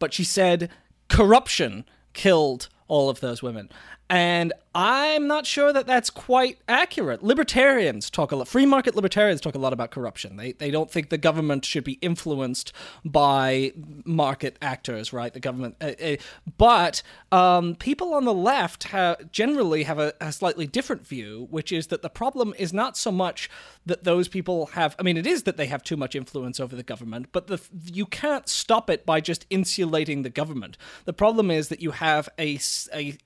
but she said corruption killed all of those women. And I'm not sure that that's quite accurate. Libertarians talk a lot, free market libertarians talk a lot about corruption. They, they don't think the government should be influenced by market actors, right? The government. Uh, uh, but um, people on the left generally have a, a slightly different view, which is that the problem is not so much that those people have. I mean, it is that they have too much influence over the government, but the, you can't stop it by just insulating the government. The problem is that you have a, a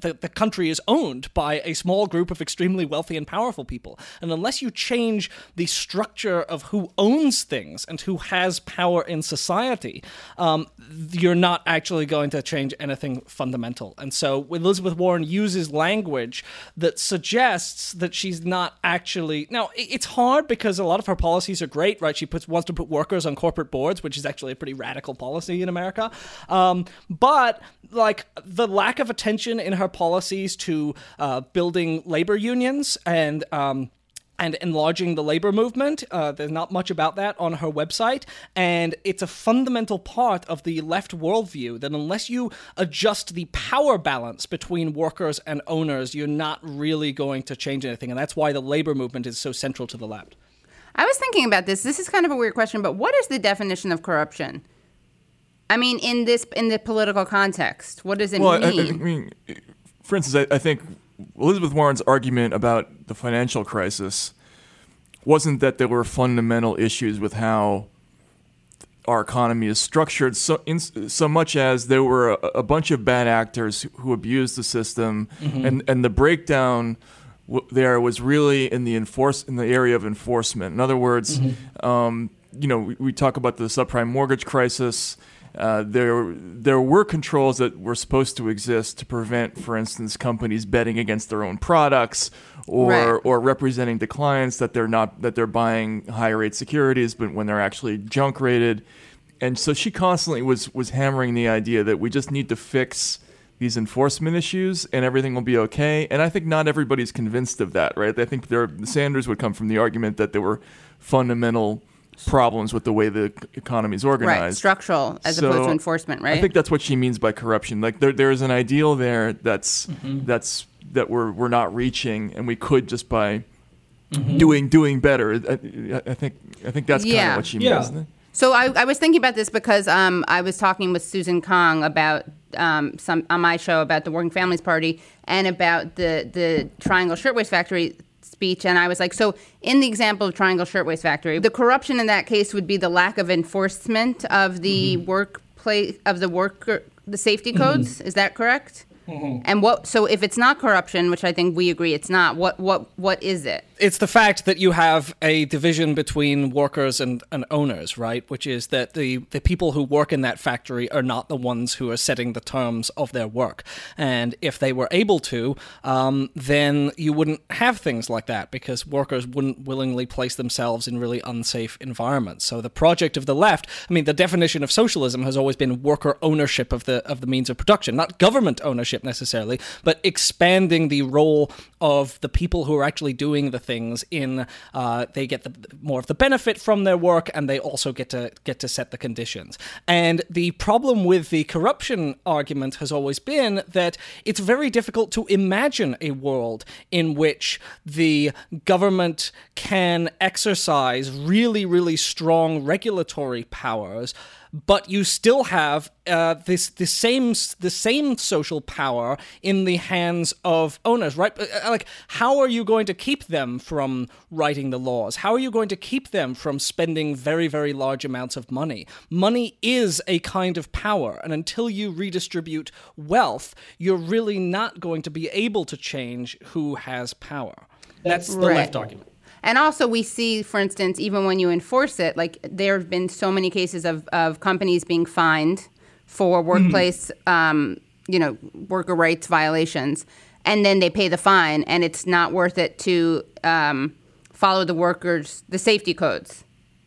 the, the country is owned by a small group of extremely wealthy and powerful people. And unless you change the structure of who owns things and who has power in society, um, you're not actually going to change anything fundamental. And so Elizabeth Warren uses language that suggests that she's not actually. Now, it's hard because a lot of her policies are great, right? She puts, wants to put workers on corporate boards, which is actually a pretty radical policy in America. Um, but, like, the lack of attention in her policies to uh, building labor unions and um, and enlarging the labor movement. Uh, there's not much about that on her website, and it's a fundamental part of the left worldview that unless you adjust the power balance between workers and owners, you're not really going to change anything. And that's why the labor movement is so central to the left. I was thinking about this. This is kind of a weird question, but what is the definition of corruption? I mean, in this in the political context, what does it well, mean? I, I mean, for instance, I, I think Elizabeth Warren's argument about the financial crisis wasn't that there were fundamental issues with how our economy is structured so in, so much as there were a, a, bunch of bad actors who abused the system mm-hmm. and and the breakdown w- there was really in the enforce in the area of enforcement in other words mm-hmm. um, you know we, we, talk about the subprime mortgage crisis uh, there, there were controls that were supposed to exist to prevent, for instance, companies betting against their own products, or right. or representing to clients that they're not that they're buying higher rate securities, but when they're actually junk rated. And so she constantly was was hammering the idea that we just need to fix these enforcement issues and everything will be okay. And I think not everybody's convinced of that, right? I think there, Sanders would come from the argument that there were fundamental problems with the way the economy is organized. Right, structural as so opposed to enforcement, right? I think that's what she means by corruption. Like there, there is an ideal there that's mm-hmm. that's that we're we're not reaching, and we could just by mm-hmm. doing doing better. I, I, think I think that's yeah. kind of what she yeah. means. So I, I was thinking about this because um, I was talking with Susan Kang about um, some on my show about the Working Families Party and about the the Triangle Shirtwaist Factory speech and I was like, so in the example of Triangle Shirtwaist Factory, the corruption in that case would be the lack of enforcement of the mm-hmm. workplace of the worker the safety codes. Mm-hmm. Is that correct? Mm-hmm. And what? So if it's not corruption, which I think we agree it's not, what what what is it? It's the fact that you have a division between workers and, and owners, right? Which is that the the people who work in that factory are not the ones who are setting the terms of their work. And if they were able to, um, then you wouldn't have things like that because workers wouldn't willingly place themselves in really unsafe environments. So the project of the left, I mean, the definition of socialism has always been worker ownership of the of the means of production, not government ownership necessarily, but expanding the role of the people who are actually doing the things in uh, they get the, more of the benefit from their work and they also get to get to set the conditions. And the problem with the corruption argument has always been that it's very difficult to imagine a world in which the government can exercise really, really strong regulatory powers but you still have uh, this the same the same social power in the hands of owners, right? Uh, uh, like, how are you going to keep them from writing the laws? How are you going to keep them from spending very very large amounts of money? Money is a kind of power, and until you redistribute wealth, you're really not going to be able to change who has power. That's the right. left argument. And also, we see, for instance, even when you enforce it, like there have been so many cases of, of companies being fined for mm-hmm. workplace, mm. um, you know, worker rights violations, and then they pay the fine, and it's not worth it to um, follow the workers, the safety codes.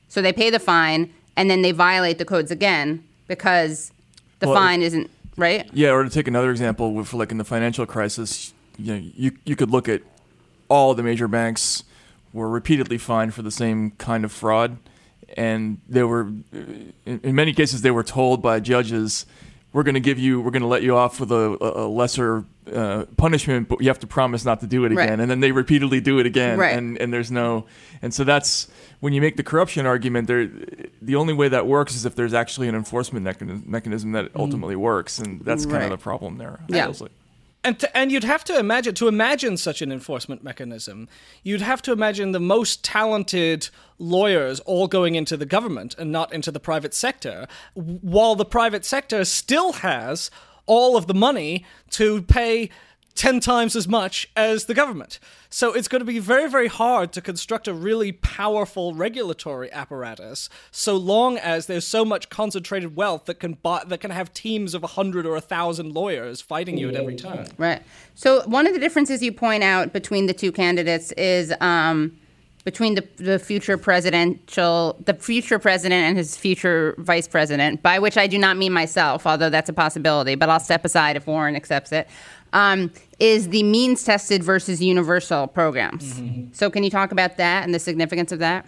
So they pay the fine, and then they violate the codes again because the well, fine isn't right. Yeah, or to take another example, with like in the financial crisis, you know, you you could look at all the major banks were repeatedly fined for the same kind of fraud, and they were, in, many cases, they were told by judges, we're going to give you, we're going to let you off with a, a lesser uh, punishment, but you have to promise not to do it again. Right. And then they repeatedly do it again, Right. and and there's no, and so that's when you make the corruption argument. There, the only way that works is if there's actually an enforcement mechanism, mechanism that ultimately works, and that's kind Right. of the problem there. Yeah. And to, and you'd have to imagine to imagine such an enforcement mechanism, you'd have to imagine the most talented lawyers all going into the government and not into the private sector, while the private sector still has all of the money to pay 10 times as much as the government. So it's going to be very, very hard to construct a really powerful regulatory apparatus so long as there's so much concentrated wealth that can buy, that can have teams of 100 or 1,000 lawyers fighting you at every turn. Right. So one of the differences you point out between the two candidates is um, between the, the future presidential, the future president and his future vice president, by which I do not mean myself, although that's a possibility, but I'll step aside if Warren accepts it. Um, is the means tested versus universal programs. So can you talk about that and the significance of that?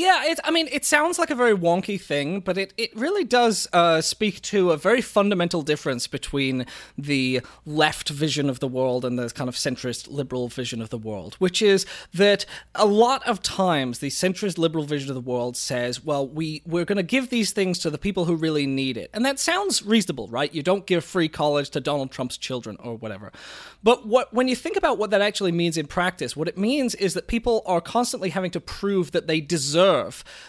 Yeah, it, I mean, it sounds like a very wonky thing, but it, it really does uh, speak to a very fundamental difference between the left vision of the world and the kind of centrist liberal vision of the world, which is that a lot of times the centrist liberal vision of the world says, well, we, we're going to give these things to the people who really need it. And that sounds reasonable, right? You don't give free college to Donald Trump's children or whatever. But what when you think about what that actually means in practice, what it means is that people are constantly having to prove that they deserve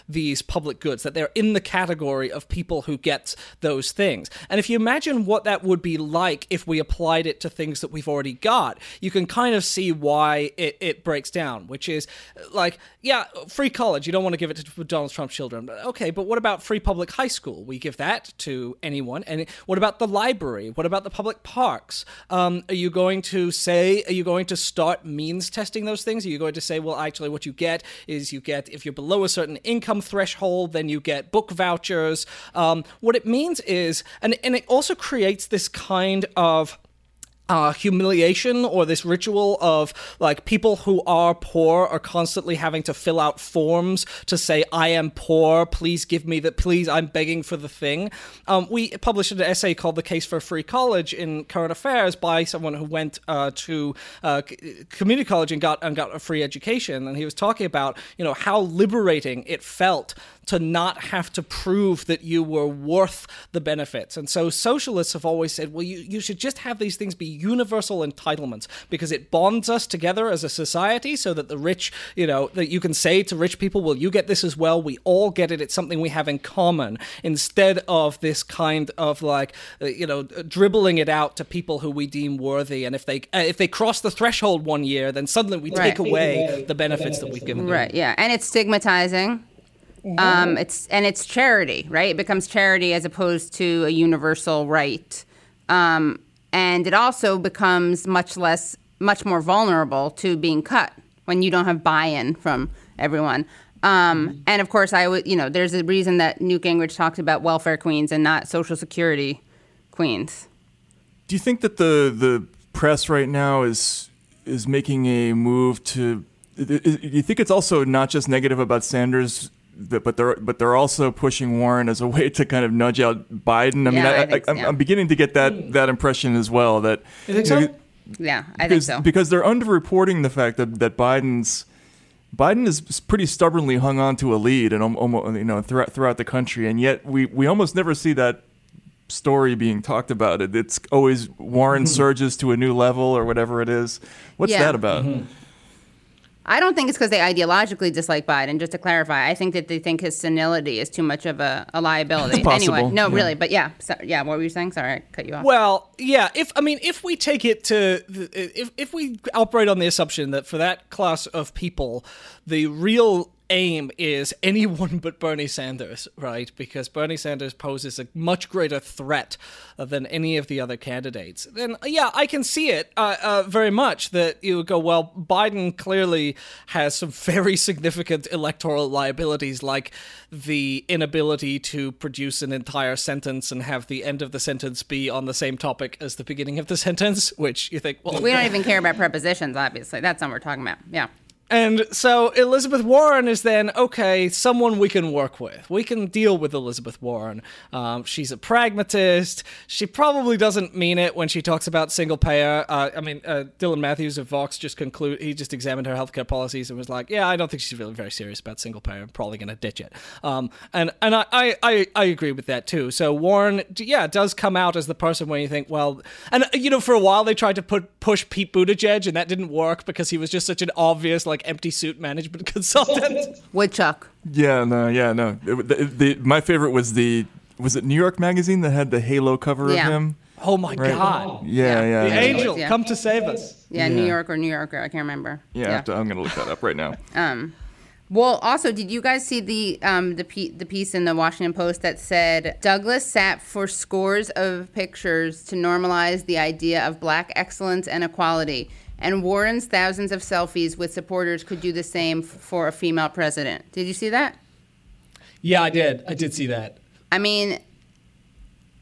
these public goods, that they're in the category of people who get those things. And if you imagine what that would be like if we applied it to things that we've already got, you can kind of see why it, it breaks down, which is like, yeah, free college, you don't want to give it to Donald Trump's children. But, Okay, but what about free public high school? We give that to anyone. And what about the library? What about the public parks? Um, are you going to say, are you going to start means testing those things? Are you going to say, well, actually, what you get is you get, if you're below a certain income threshold, then you get book vouchers. Um, what it means is, and, and it also creates this kind of uh, humiliation or this ritual of like people who are poor are constantly having to fill out forms to say I am poor please give me the please I'm begging for the thing. Um, we published an essay called the case for free college in current affairs by someone who went uh, to uh, community college and got and got a free education. And he was talking about you know how liberating it felt to not have to prove that you were worth the benefits. And so socialists have always said, well, you, you should just have these things be universal entitlements because it bonds us together as a society so that the rich, you know, that you can say to rich people, well, you get this as well. We all get it. It's something we have in common instead of this kind of like, uh, you know, dribbling it out to people who we deem worthy. And if they, uh, if they cross the threshold one year, then suddenly we Right. take away the benefits that we've given them. Right. Yeah, and it's stigmatizing. Um, it's and it's charity, right? It becomes charity as opposed to a universal right, um, and it also becomes much less, much more vulnerable to being cut when you don't have buy-in from everyone. Um, and of course, I would, you know, there's a reason that Newt Gingrich talks about welfare queens and not Social Security queens. Do you think that the the press right now is is making a move to? Do you think it's also not just negative about Sanders, but they're but they're also pushing Warren as a way to kind of nudge out Biden? I mean, Yeah, I I, think I, am so. I'm beginning to get that hmm. that impression as well. That You think so? know, Yeah, I think because, so. because they're underreporting the fact that that Biden's Biden is pretty stubbornly hung on to a lead and almost you know throughout throughout the country, and yet we we almost never see that story being talked about. It it's always Warren surges to a new level or whatever it is. What's Yeah. that about? Mm-hmm. I don't think it's because they ideologically dislike Biden. Just to clarify, I think that they think his senility is too much of a, a liability. It's possible, Anyway, no, yeah. really, but yeah, so, yeah. What were you saying? Sorry, I cut you off. Well, yeah. If I mean, if we take it to, the- if if we operate on the assumption that for that class of people, the real aim is anyone but Bernie Sanders, right? Because Bernie Sanders poses a much greater threat than any of the other candidates. Then, yeah, I can see it uh, uh, very much that you go, well, Biden clearly has some very significant electoral liabilities, like the inability to produce an entire sentence and have the end of the sentence be on the same topic as the beginning of the sentence, which you think, well, we don't even care about prepositions. Obviously, that's not what we're talking about. Yeah. And so Elizabeth Warren is then okay, someone we can work with. We can deal with Elizabeth Warren. Um, she's a pragmatist. She probably doesn't mean it when she talks about single payer. Uh, I mean, uh, Dylan Matthews of Vox just conclude he just examined her healthcare policies and was like, yeah, I don't think she's really very serious about single payer. I'm probably going to ditch it. Um, and and I, I, I agree with that too. So Warren, yeah, does come out as the person when you think, well, and you know, for a while they tried to put push Pete Buttigieg, and that didn't work because he was just such an obvious like empty suit management consultant. Woodchuck. Yeah, no, yeah, no. It- the, the, my favorite was the was it New York Magazine that had the Halo cover Yeah. of him. Oh my Right. god. Yeah, yeah. The yeah. angel, Yeah. come to save us. Yeah, New York or New Yorker. I can't remember. Yeah, I have to- I'm gonna look that up right now. Um, well, also, did you guys see the um, the pe- the piece in the Washington Post that said Douglass sat for scores of pictures to normalize the idea of black excellence and equality, and Warren's thousands of selfies with supporters could do the same for a female president. Did you see that? Yeah, I did. I did see that. I mean,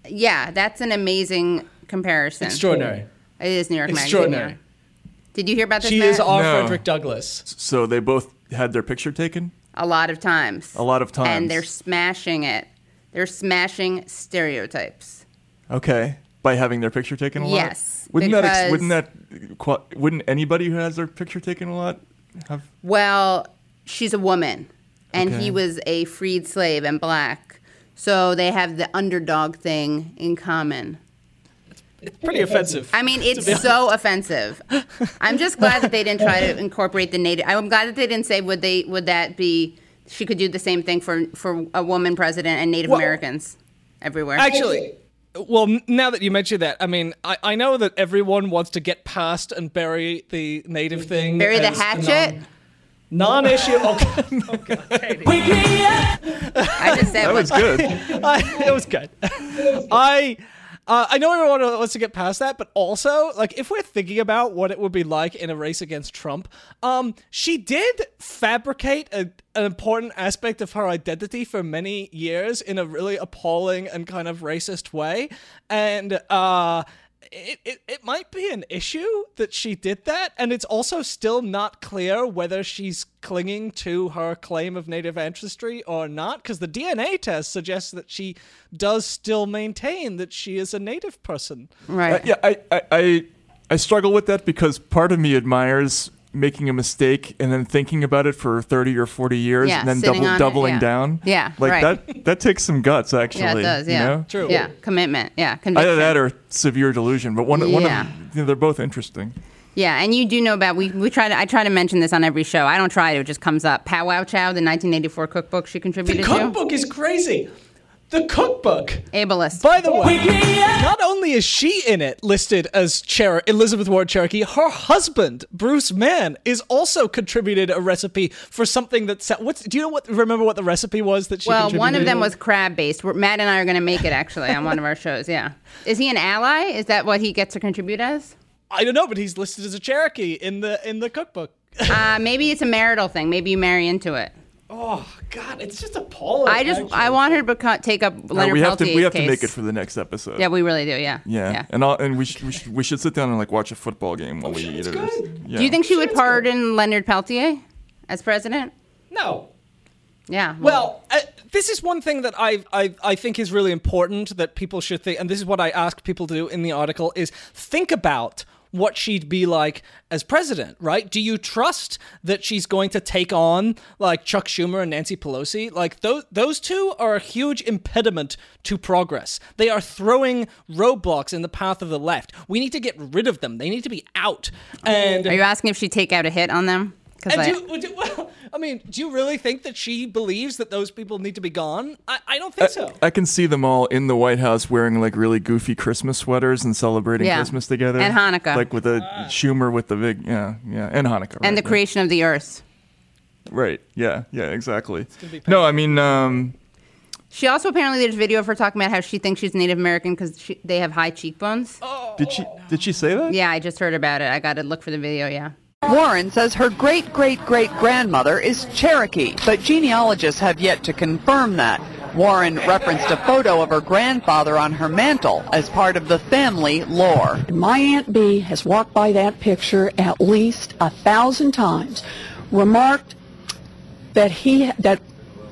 yeah, that's an amazing comparison. Extraordinary. It is New York Extraordinary. Magazine. yeah. Did you hear about this? She Matt? is our No. Frederick Douglass. So they both had their picture taken. a lot of times. A lot of times. And they're smashing it. They're smashing stereotypes. Okay, by having their picture taken a lot. Yes, Wouldn't that ex- wouldn't that qua- wouldn't anybody who has their picture taken a lot have? Well, she's a woman, and Okay. he was a freed slave and black. So they have the underdog thing in common. It's pretty offensive. I mean, it's so offensive. I'm just glad that they didn't try to incorporate the native. I'm glad that they didn't say would they would that be she could do the same thing for for a woman president and Native Well- Americans everywhere. Actually, well, now that you mention that, I mean, I, I know that everyone wants to get past and bury the native mm-hmm. thing. bury the hatchet. Non- non-issue. Okay. I just said That was what- good. I, it was good. I. Uh, I know everyone wants to get past that, but also, like, if we're thinking about what it would be like in a race against Trump, um, she did fabricate a, an important aspect of her identity for many years in a really appalling and kind of racist way, and uh, it, it, it might be an issue that she did that, and it's also still not clear whether she's clinging to her claim of native ancestry or not, because the DNA test suggests that she does still maintain that she is a native person. right. Uh, yeah, I, I, I, I struggle with that because part of me admires making a mistake and then thinking about it for 30 or 40 years Yeah, and then double, on it, doubling yeah. down. Yeah, Like right. that that takes some guts actually. Yeah, it does. you Yeah, know? True. Yeah, commitment. Yeah, conviction. Either that or severe delusion, but one, one Yeah. of you know, they're both interesting. yeah, and you do know about we we try to I try to mention this on every show. I don't try to; it just comes up. Pow Wow Chow, the 1984 cookbook she contributed. The contributed cookbook is crazy. The cookbook. to. Ableist. By the way, not only is she in it listed as Cher- Elizabeth Ward Cherokee, her husband Bruce Mann is also contributed a recipe for something that. sa- What's do you know what? Remember what the recipe was that she? well, one of them was crab based. Matt and I are going to make it actually on one of our shows. Yeah, is he an ally? Is that what he gets to contribute as? I don't know, but he's listed as a Cherokee in the in the cookbook. Uh, maybe it's a marital thing. Maybe you marry into it. Oh God, it's just appalling. I just actually. I want her to beco- take up Uh, Leonard we have to we have case. to make it for the next episode. Yeah, we really do. Yeah. Yeah, and I'll, and we should, we should we should sit down and like watch a football game while we eat it. Yeah. Do you think she would pardon Leonard Peltier as president? no. Yeah. Well, uh, this is one thing that I, I I think is really important that people should think, and this is what I ask people to do in the article: is think about what she'd be like as president, right? Do you trust that she's going to take on like Chuck Schumer and Nancy Pelosi? Like those those two are a huge impediment to progress. They are throwing roadblocks in the path of the left. We need to get rid of them. They need to be out. And Are you asking if she'd take out a hit on them? Because and I, do, you- would you- well, I mean, do you really think that she believes that those people need to be gone? I, I don't think so. I can see them all in the White House wearing like really goofy Christmas sweaters and celebrating Yeah. Christmas together. And Hanukkah. Like with a Schumer with the big yeah, yeah, and Hanukkah. and the right, creation of the earth. Right. Yeah, yeah, exactly. No, I mean um She also apparently there's a video of her talking about how she thinks she's Native American because they have high cheekbones. Oh, did she did she say that? Yeah, I just heard about it. I got to look for the video. Yeah. Warren says her great great great grandmother is Cherokee, but genealogists have yet to confirm that. Warren referenced a photo of her grandfather on her mantle as part of the family lore. My Aunt Bee has walked by that picture at least a thousand times. remarked that he that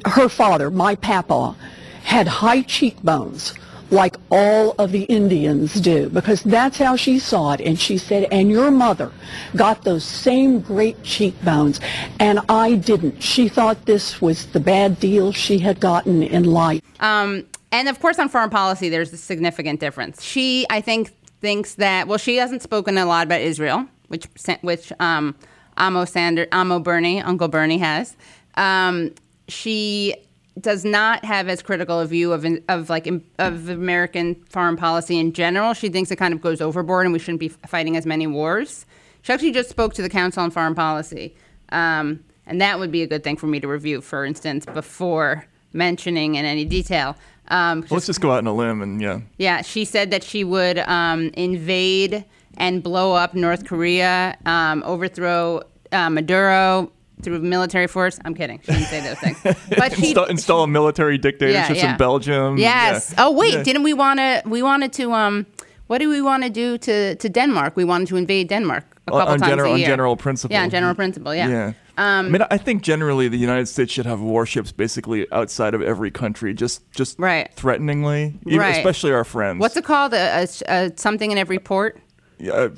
her father, my papa, had high cheekbones like all of the Indians do because that's how she saw it and she said and your mother got those same great cheekbones and I didn't she thought this was the bad deal she had gotten in life Um, and of course, on foreign policy, there's a significant difference. She, I think, thinks that well, she hasn't spoken a lot about Israel, which which um, Amo Sander, Amo Bernie, Uncle Bernie has. Um, she does not have as critical a view of of like of American foreign policy in general. She thinks it kind of goes overboard, and we shouldn't be fighting as many wars. She actually just spoke to the Council on Foreign Policy, um, and that would be a good thing for me to review, for instance, before mentioning in any detail. Um, let's just go out on a limb and yeah. yeah, she said that she would um, invade and blow up North Korea, um, overthrow uh, Maduro through military force. I'm kidding. She didn't say those things. But she, install, install a military dictatorship yeah. in Belgium. Yes. Yeah. Oh wait, Yeah. didn't we want to? We wanted to. Um, what do we want to do to to Denmark? We wanted to invade Denmark a On- couple on times general- a on general principle. Yeah, on general principle. Yeah. Yeah. Um, I mean, I think generally the United States should have warships basically outside of every country, just just Right. threateningly, even, Right. especially our friends. What's it called? A, a, a something in every port. Yeah, uh,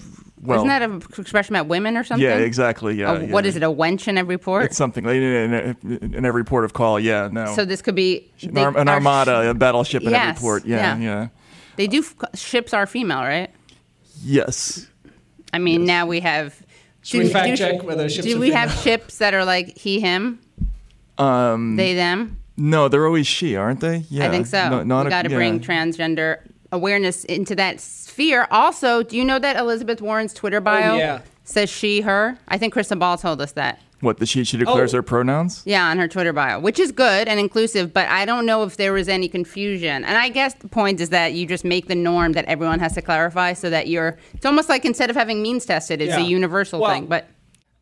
well, Isn't that an expression about women or something? yeah, exactly. Yeah, A- What yeah. is it? A wench in every port. It's something like in, in, in every port of call. Yeah, no. So this could be an, they ar- an are- armada, a battleship in Yes, every port. Yeah, yeah. yeah. They do. f- Ships are female, right? Yes. I mean, now we have. Should we fact check whether ships Do are we have ships that are like he, him, Um, they, them? no, they're always she, aren't they? Yeah, I think so. No, not we a- got to yeah. bring transgender awareness into that sphere. Also, do you know that Elizabeth Warren's Twitter oh, bio Oh, yeah. says she, her? I think Krystal Ball told us that. What the she she declares Oh. her pronouns. Yeah, on her Twitter bio, which is good and inclusive, but I don't know if there was any confusion. And I guess the point is that you just make the norm that everyone has to clarify so that you're. It's almost like instead of having means tested, it's Yeah. a universal Well, thing. But El-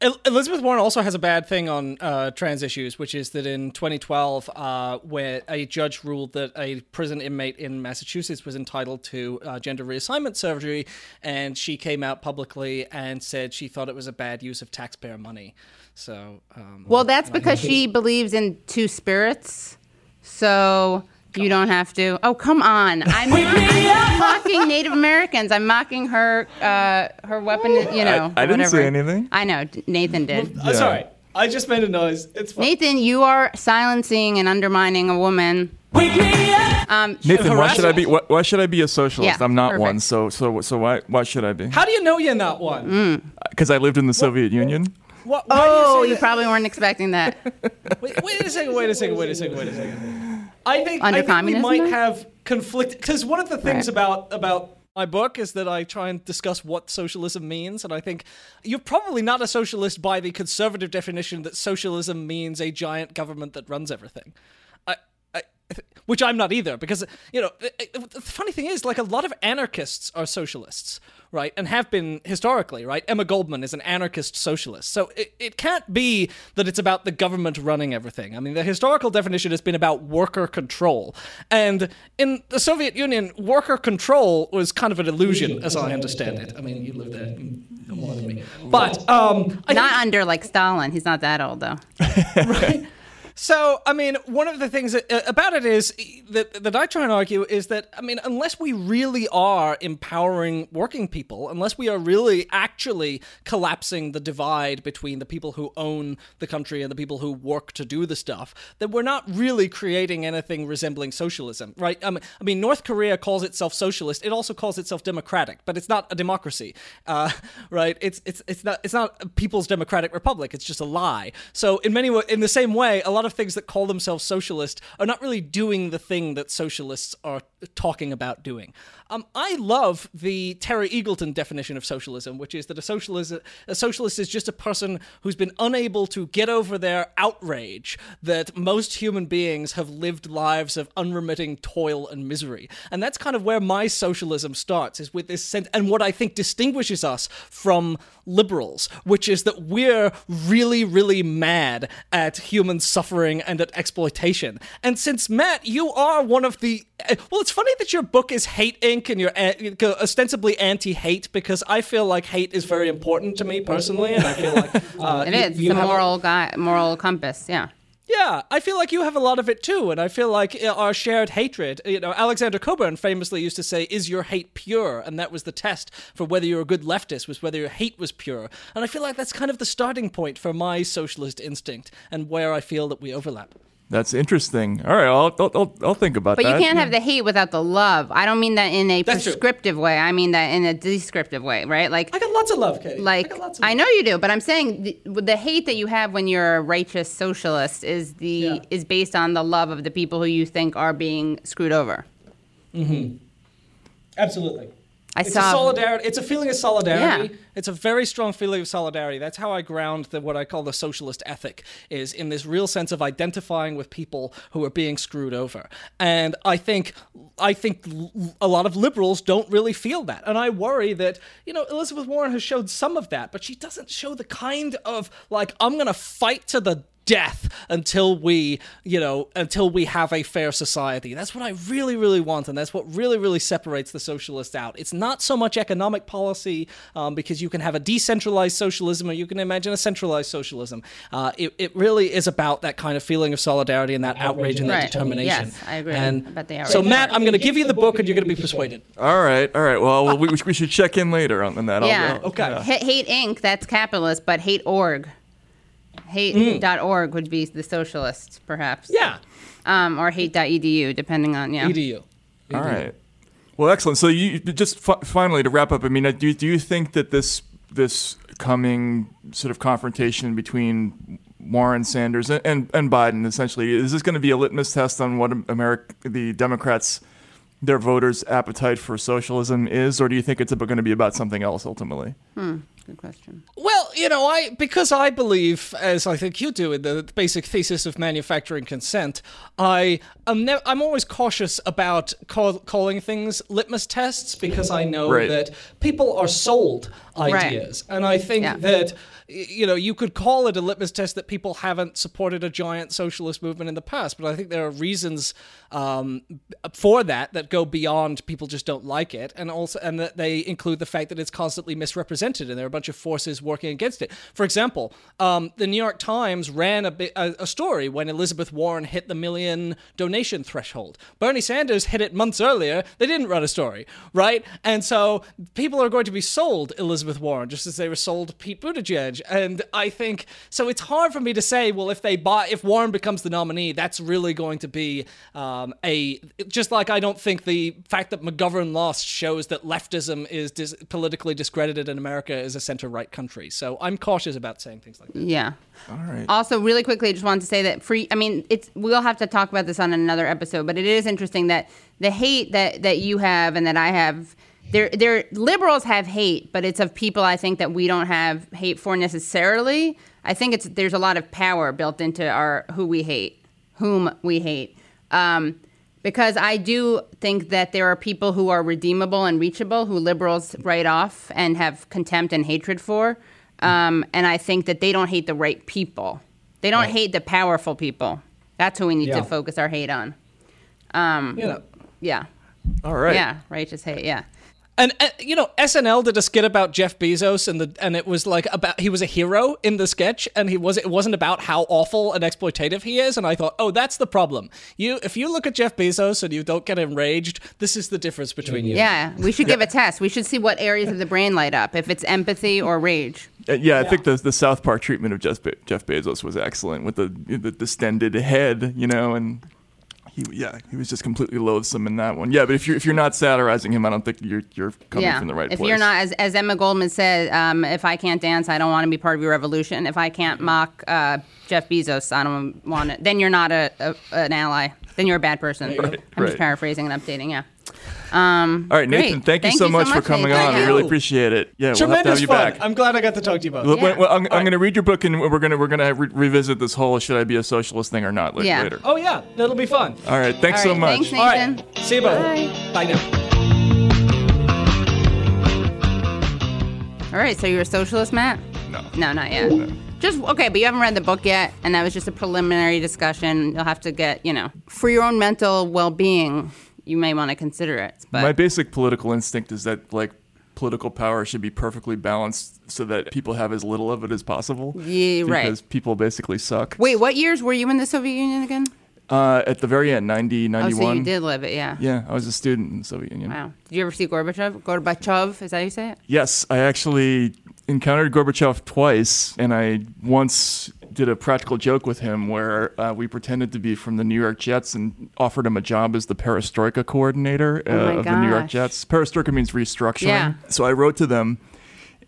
Elizabeth Warren also has a bad thing on uh, trans issues, which is that in 2012, uh, where a judge ruled that a prison inmate in Massachusetts was entitled to uh, gender reassignment surgery, and she came out publicly and said she thought it was a bad use of taxpayer money. So, um, well, that's because she believes in two spirits. So you don't have to. Oh, come on! I'm not mocking Native Americans. I'm mocking her. Uh, her weapon. You know. I didn't whatever. say anything. I know. Nathan did. Uh, sorry, I just made a noise. It's fine. Nathan, you are silencing and undermining a woman. Um, Nathan, why should I be? Why, why should I be a socialist? Yeah, I'm not perfect. one. So so so why why should I be? How do you know you're not one? Mm. Because I lived in the Soviet Union. What, Oh, you you probably weren't expecting that. that? Wait, wait a second. Wait a second. Wait a second. Wait a second. I think, Under I think we might then? have conflict because one of the things Right. about about my book is that I try and discuss what socialism means, and I think you're probably not a socialist by the conservative definition that socialism means a giant government that runs everything. I, I, which I'm not either, because you know the funny thing is, like a lot of anarchists are socialists, right, and have been historically, right. Emma Goldman is an anarchist socialist, so it, it can't be that it's about the government running everything. I mean, the historical definition has been about worker control, and in the Soviet Union, worker control was kind of an illusion, as I understand it. I mean, you lived there more than me, but um, Not under like Stalin. He's not that old though. So, I mean, one of the things uh, about it is that that I try and argue is that I mean, unless we really are empowering working people, unless we are really actually collapsing the divide between the people who own the country and the people who work to do the stuff, then we're not really creating anything resembling socialism, right? I mean, I mean North Korea calls itself socialist. It also calls itself democratic, but it's not a democracy, uh, right? It's it's it's not it's not a People's Democratic Republic. It's just a lie. So in many in the same way, a lot of things that call themselves socialist are not really doing the thing that socialists are talking about doing. Um, I love the Terry Eagleton definition of socialism, which is that a socialist a socialist is just a person who's been unable to get over their outrage that most human beings have lived lives of unremitting toil and misery. And that's kind of where my socialism starts, is with this sense, and what I think distinguishes us from liberals, which is that we're really, really mad at human suffering and at exploitation. And since Matt, you are one of the well, it's funny that your book is Hate Inc. and you're uh, ostensibly anti-hate because I feel like hate is very important to me personally, and I feel like uh, It you- you It's a have a- moral guy, moral compass. Yeah. Yeah, I feel like you have a lot of it too, and I feel like uh, our shared hatred. You know, Alexander Cockburn famously used to say, "Is your hate pure?" And that was the test for whether you're a good leftist was whether your hate was pure. And I feel like that's kind of the starting point for my socialist instinct and where I feel that we overlap. That's interesting. All right, I'll I'll, I'll, I'll think about But that. But you can't have the hate without the love. I don't mean that in a That's true. prescriptive way. I mean that in a descriptive way, right? Like I got lots of love, Katie. Like I, know you do, but I'm saying the, the hate that you have when you're a righteous socialist is the is based on the love of the people who you think are being screwed over. Mm-hmm. Absolutely. I it's saw- a solidarity. It's a feeling of solidarity. Yeah. It's a very strong feeling of solidarity. That's how I ground the, what I call the socialist ethic is in this real sense of identifying with people who are being screwed over. And I think I think a lot of liberals don't really feel that. And I worry that, you know, Elizabeth Warren has showed some of that, but she doesn't show the kind of like I'm going to fight to the death until we, you know, until we have a fair society. That's what I really, really want, and that's what really, really separates the socialists out. It's not so much economic policy, um, because you can have a decentralized socialism or you can imagine a centralized socialism. Uh, it, it really is about that kind of feeling of solidarity and that outrage and that Right. determination. Yes, I agree And about the so. Matt, I'm going to give you the book, and you're going to be persuaded. All right, all right. Well, well we, we should check in later on that. I'll- yeah. I'll- yeah. Ha- hate Inc. That's capitalist, but hate org. Hate.org would be the socialist, perhaps. Yeah. Um, or hate.edu, depending on yeah. Edu. All right. Well, excellent. So you just fi- finally to wrap up. I mean, uh, do do you think that this this coming sort of confrontation between Warren Sanders and and, and Biden essentially is this going to be a litmus test on what America the Democrats their voters' appetite for socialism is, or do you think it's going to be about something else ultimately? Hmm. Good question. Well, you know, I because I believe, as I think you do, in the basic thesis of manufacturing consent, I am ne- I'm always cautious about call- calling things litmus tests because I know Right. that people are sold Right. ideas, and I think Yeah. that y- you know you could call it a litmus test that people haven't supported a giant socialist movement in the past, but I think there are reasons um, for that that go beyond people just don't like it, and also and that they include the fact that it's constantly misrepresented, and there are a bunch of forces working against it. For example, um, the New York Times ran a, a, a story when Elizabeth Warren hit the million donation threshold. Bernie Sanders hit it months earlier. They didn't run a story, right? And so people are going to be sold Elizabeth Warren just as they were sold Pete Buttigieg. And I think so. It's hard for me to say. Well, if they buy, if Warren becomes the nominee, that's really going to be um, a just like I don't think the fact that McGovern lost shows that leftism is dis- politically discredited in America as a center right country. So I'm cautious about saying things like that. Yeah. All right. Also, really quickly, I just wanted to say that free. I mean, it's we'll have to talk about this on another episode, but it is interesting that the hate that that you have and that I have. There, there, liberals have hate, but it's of people I think that we don't have hate for necessarily. I think it's there's a lot of power built into our who we hate, whom we hate, um, because I do think that there are people who are redeemable and reachable who liberals write off and have contempt and hatred for. Um, and I think that they don't hate the right people. They don't hate the powerful people. That's who we need Yeah. to focus our hate on. Um, know. Yeah. All right. Yeah. Righteous hate. Yeah. And uh, you know, SNL did a skit about Jeff Bezos, and the and it was like about he was a hero in the sketch, and he was it wasn't about how awful and exploitative he is. And I thought, oh, that's the problem. You if you look at Jeff Bezos and you don't get enraged, this is the difference between you. Yeah. We should give a test. We should see what areas of the brain light up, if it's empathy or rage. Uh, yeah, I think the the South Park treatment of Jeff, Be- Jeff Bezos was excellent with the the distended head, you know, and he yeah he was just completely loathsome in that one. Yeah, but if you're if you're not satirizing him, I don't think you're you're coming yeah. from the right if place. If you're not, as, as Emma Goldman said, um, if I can't dance, I don't want to be part of your revolution. If I can't mock uh, Jeff Bezos, I don't want it. Then you're not a, a an ally. Then you're a bad person. Right, I'm right. just paraphrasing and updating. Yeah. Um, All right, Nathan, great. thank you so much for coming Nathan. on. I really appreciate it. Yeah, we'll have to Tremendous have you fun. back. I'm glad I got to talk to you both. Well, well, I'm, I'm going to read your book, and we're going to we're going to re- revisit this whole "should I be a socialist" thing or not la- Yeah. later. Oh yeah, that'll be fun. All right, thanks All so right, much. thanks, All right, see you both. Bye. Bye now. All right, so you're a socialist, Matt? No. No, not yet. Just okay, but you haven't read the book yet, and that was just a preliminary discussion. You'll have to get, you know, for your own mental well-being, you may want to consider it. But My basic political instinct is that like political power should be perfectly balanced so that people have as little of it as possible. Yeah, right. Because people basically suck. wait, what years were you in the Soviet Union again? Uh, at the very end, 90, Oh, so you did live it, yeah. Yeah, I was a student in the Soviet Union. Wow. Did you ever see Gorbachev? Gorbachev, is that how you say it? Yes, I actually encountered Gorbachev twice, and I once did a practical joke with him where uh, we pretended to be from the New York Jets and offered him a job as the perestroika coordinator uh, Oh of the New York. Jets. Perestroika means restructuring. Yeah. So I wrote to them.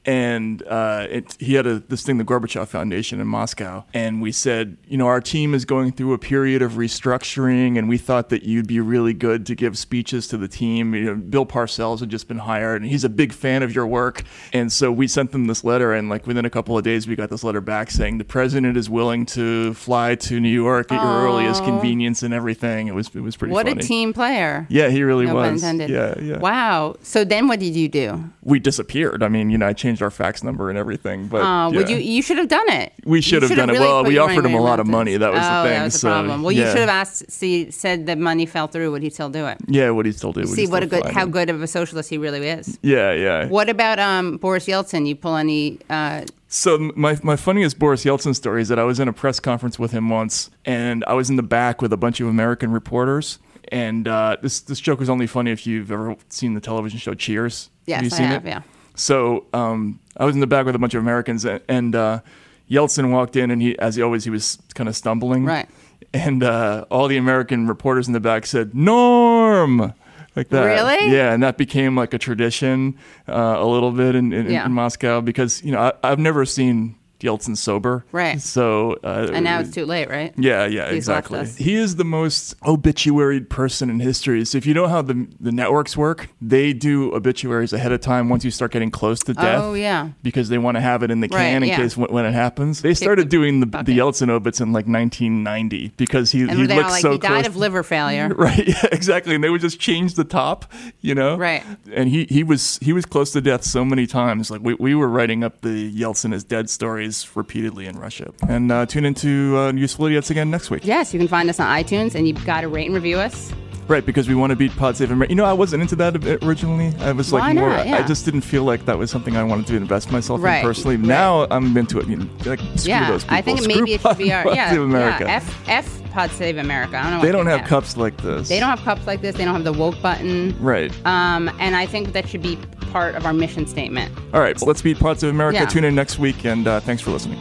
And uh, it, he had a, this thing, the Gorbachev Foundation in Moscow. And we said, you know, our team is going through a period of restructuring, and we thought that you'd be really good to give speeches to the team. You know, Bill Parcells had just been hired, and he's a big fan of your work. And so we sent them this letter, and like within a couple of days, we got this letter back saying the president is willing to fly to New York at your earliest convenience and everything. It was it was pretty what funny. a team player. Yeah, he really no pun was. intended. Yeah, yeah. Wow. So then what did you do? We disappeared. I mean, you know, I changed our fax number and everything, but Uh, Would yeah. you? You should have done it. We should have done it. Well, we offered him a lot of money. That was the oh, thing, That was the so, problem. Well, you yeah. should have asked. See, said the money fell through. Would he still do it? Yeah, would he still do? would he See what a good, how him? good of a socialist he really is. Yeah, yeah. What about um, Boris Yeltsin? You pull any? Uh, So my my funniest Boris Yeltsin story is that I was in a press conference with him once, and I was in the back with a bunch of American reporters. And uh, this this joke was only funny if you've ever seen the television show Cheers. Yes, you I have, it? yeah. So um, I was in the back with a bunch of Americans, a- and uh, Yeltsin walked in, and he, as he always, he was kind of stumbling. Right. And uh, all the American reporters in the back said, "Norm." Like that. Really? Yeah, and that became like a tradition uh, a little bit in, in, Yeah. in Moscow because you know I, I've never seen Yeltsin sober. Right. So uh, and now it's too late, right? yeah, yeah, He's exactly. He is the most obituaried person in history. So if you know how the the networks work, they do obituaries ahead of time once you start getting close to death. Oh, yeah. Because they want to have it in the Right, can in yeah. case when, when it happens. They started doing the, the Yeltsin obits in like 1990 because he And he looked like, so he close. died of liver failure. Right, yeah, exactly. And they would just change the top, you know? Right. And he, he was he was close to death so many times. Like we, we were writing up the Yeltsin is dead stories repeatedly in Russia. And uh, tune into uh, Useful Idiots again next week. Yes, you can find us on iTunes, and you've got to rate and review us. Right, because we want to beat Pod Save America. You know, I wasn't into that originally. I was like Why more. not? I just didn't feel like that was something I wanted to invest myself Right, in personally. right. Now I'm into it. You know, like screw yeah, those people. I think Screw maybe it should be our Pod yeah, Save America. yeah. F F Pod Save America. I don't know. they don't have cups like this. They don't have cups like this. They don't have the woke button. Right. Um, and I think that should be part of our mission statement. All right. Well, let's beat Pod Save America. Yeah. Tune in next week, and uh, thanks for listening.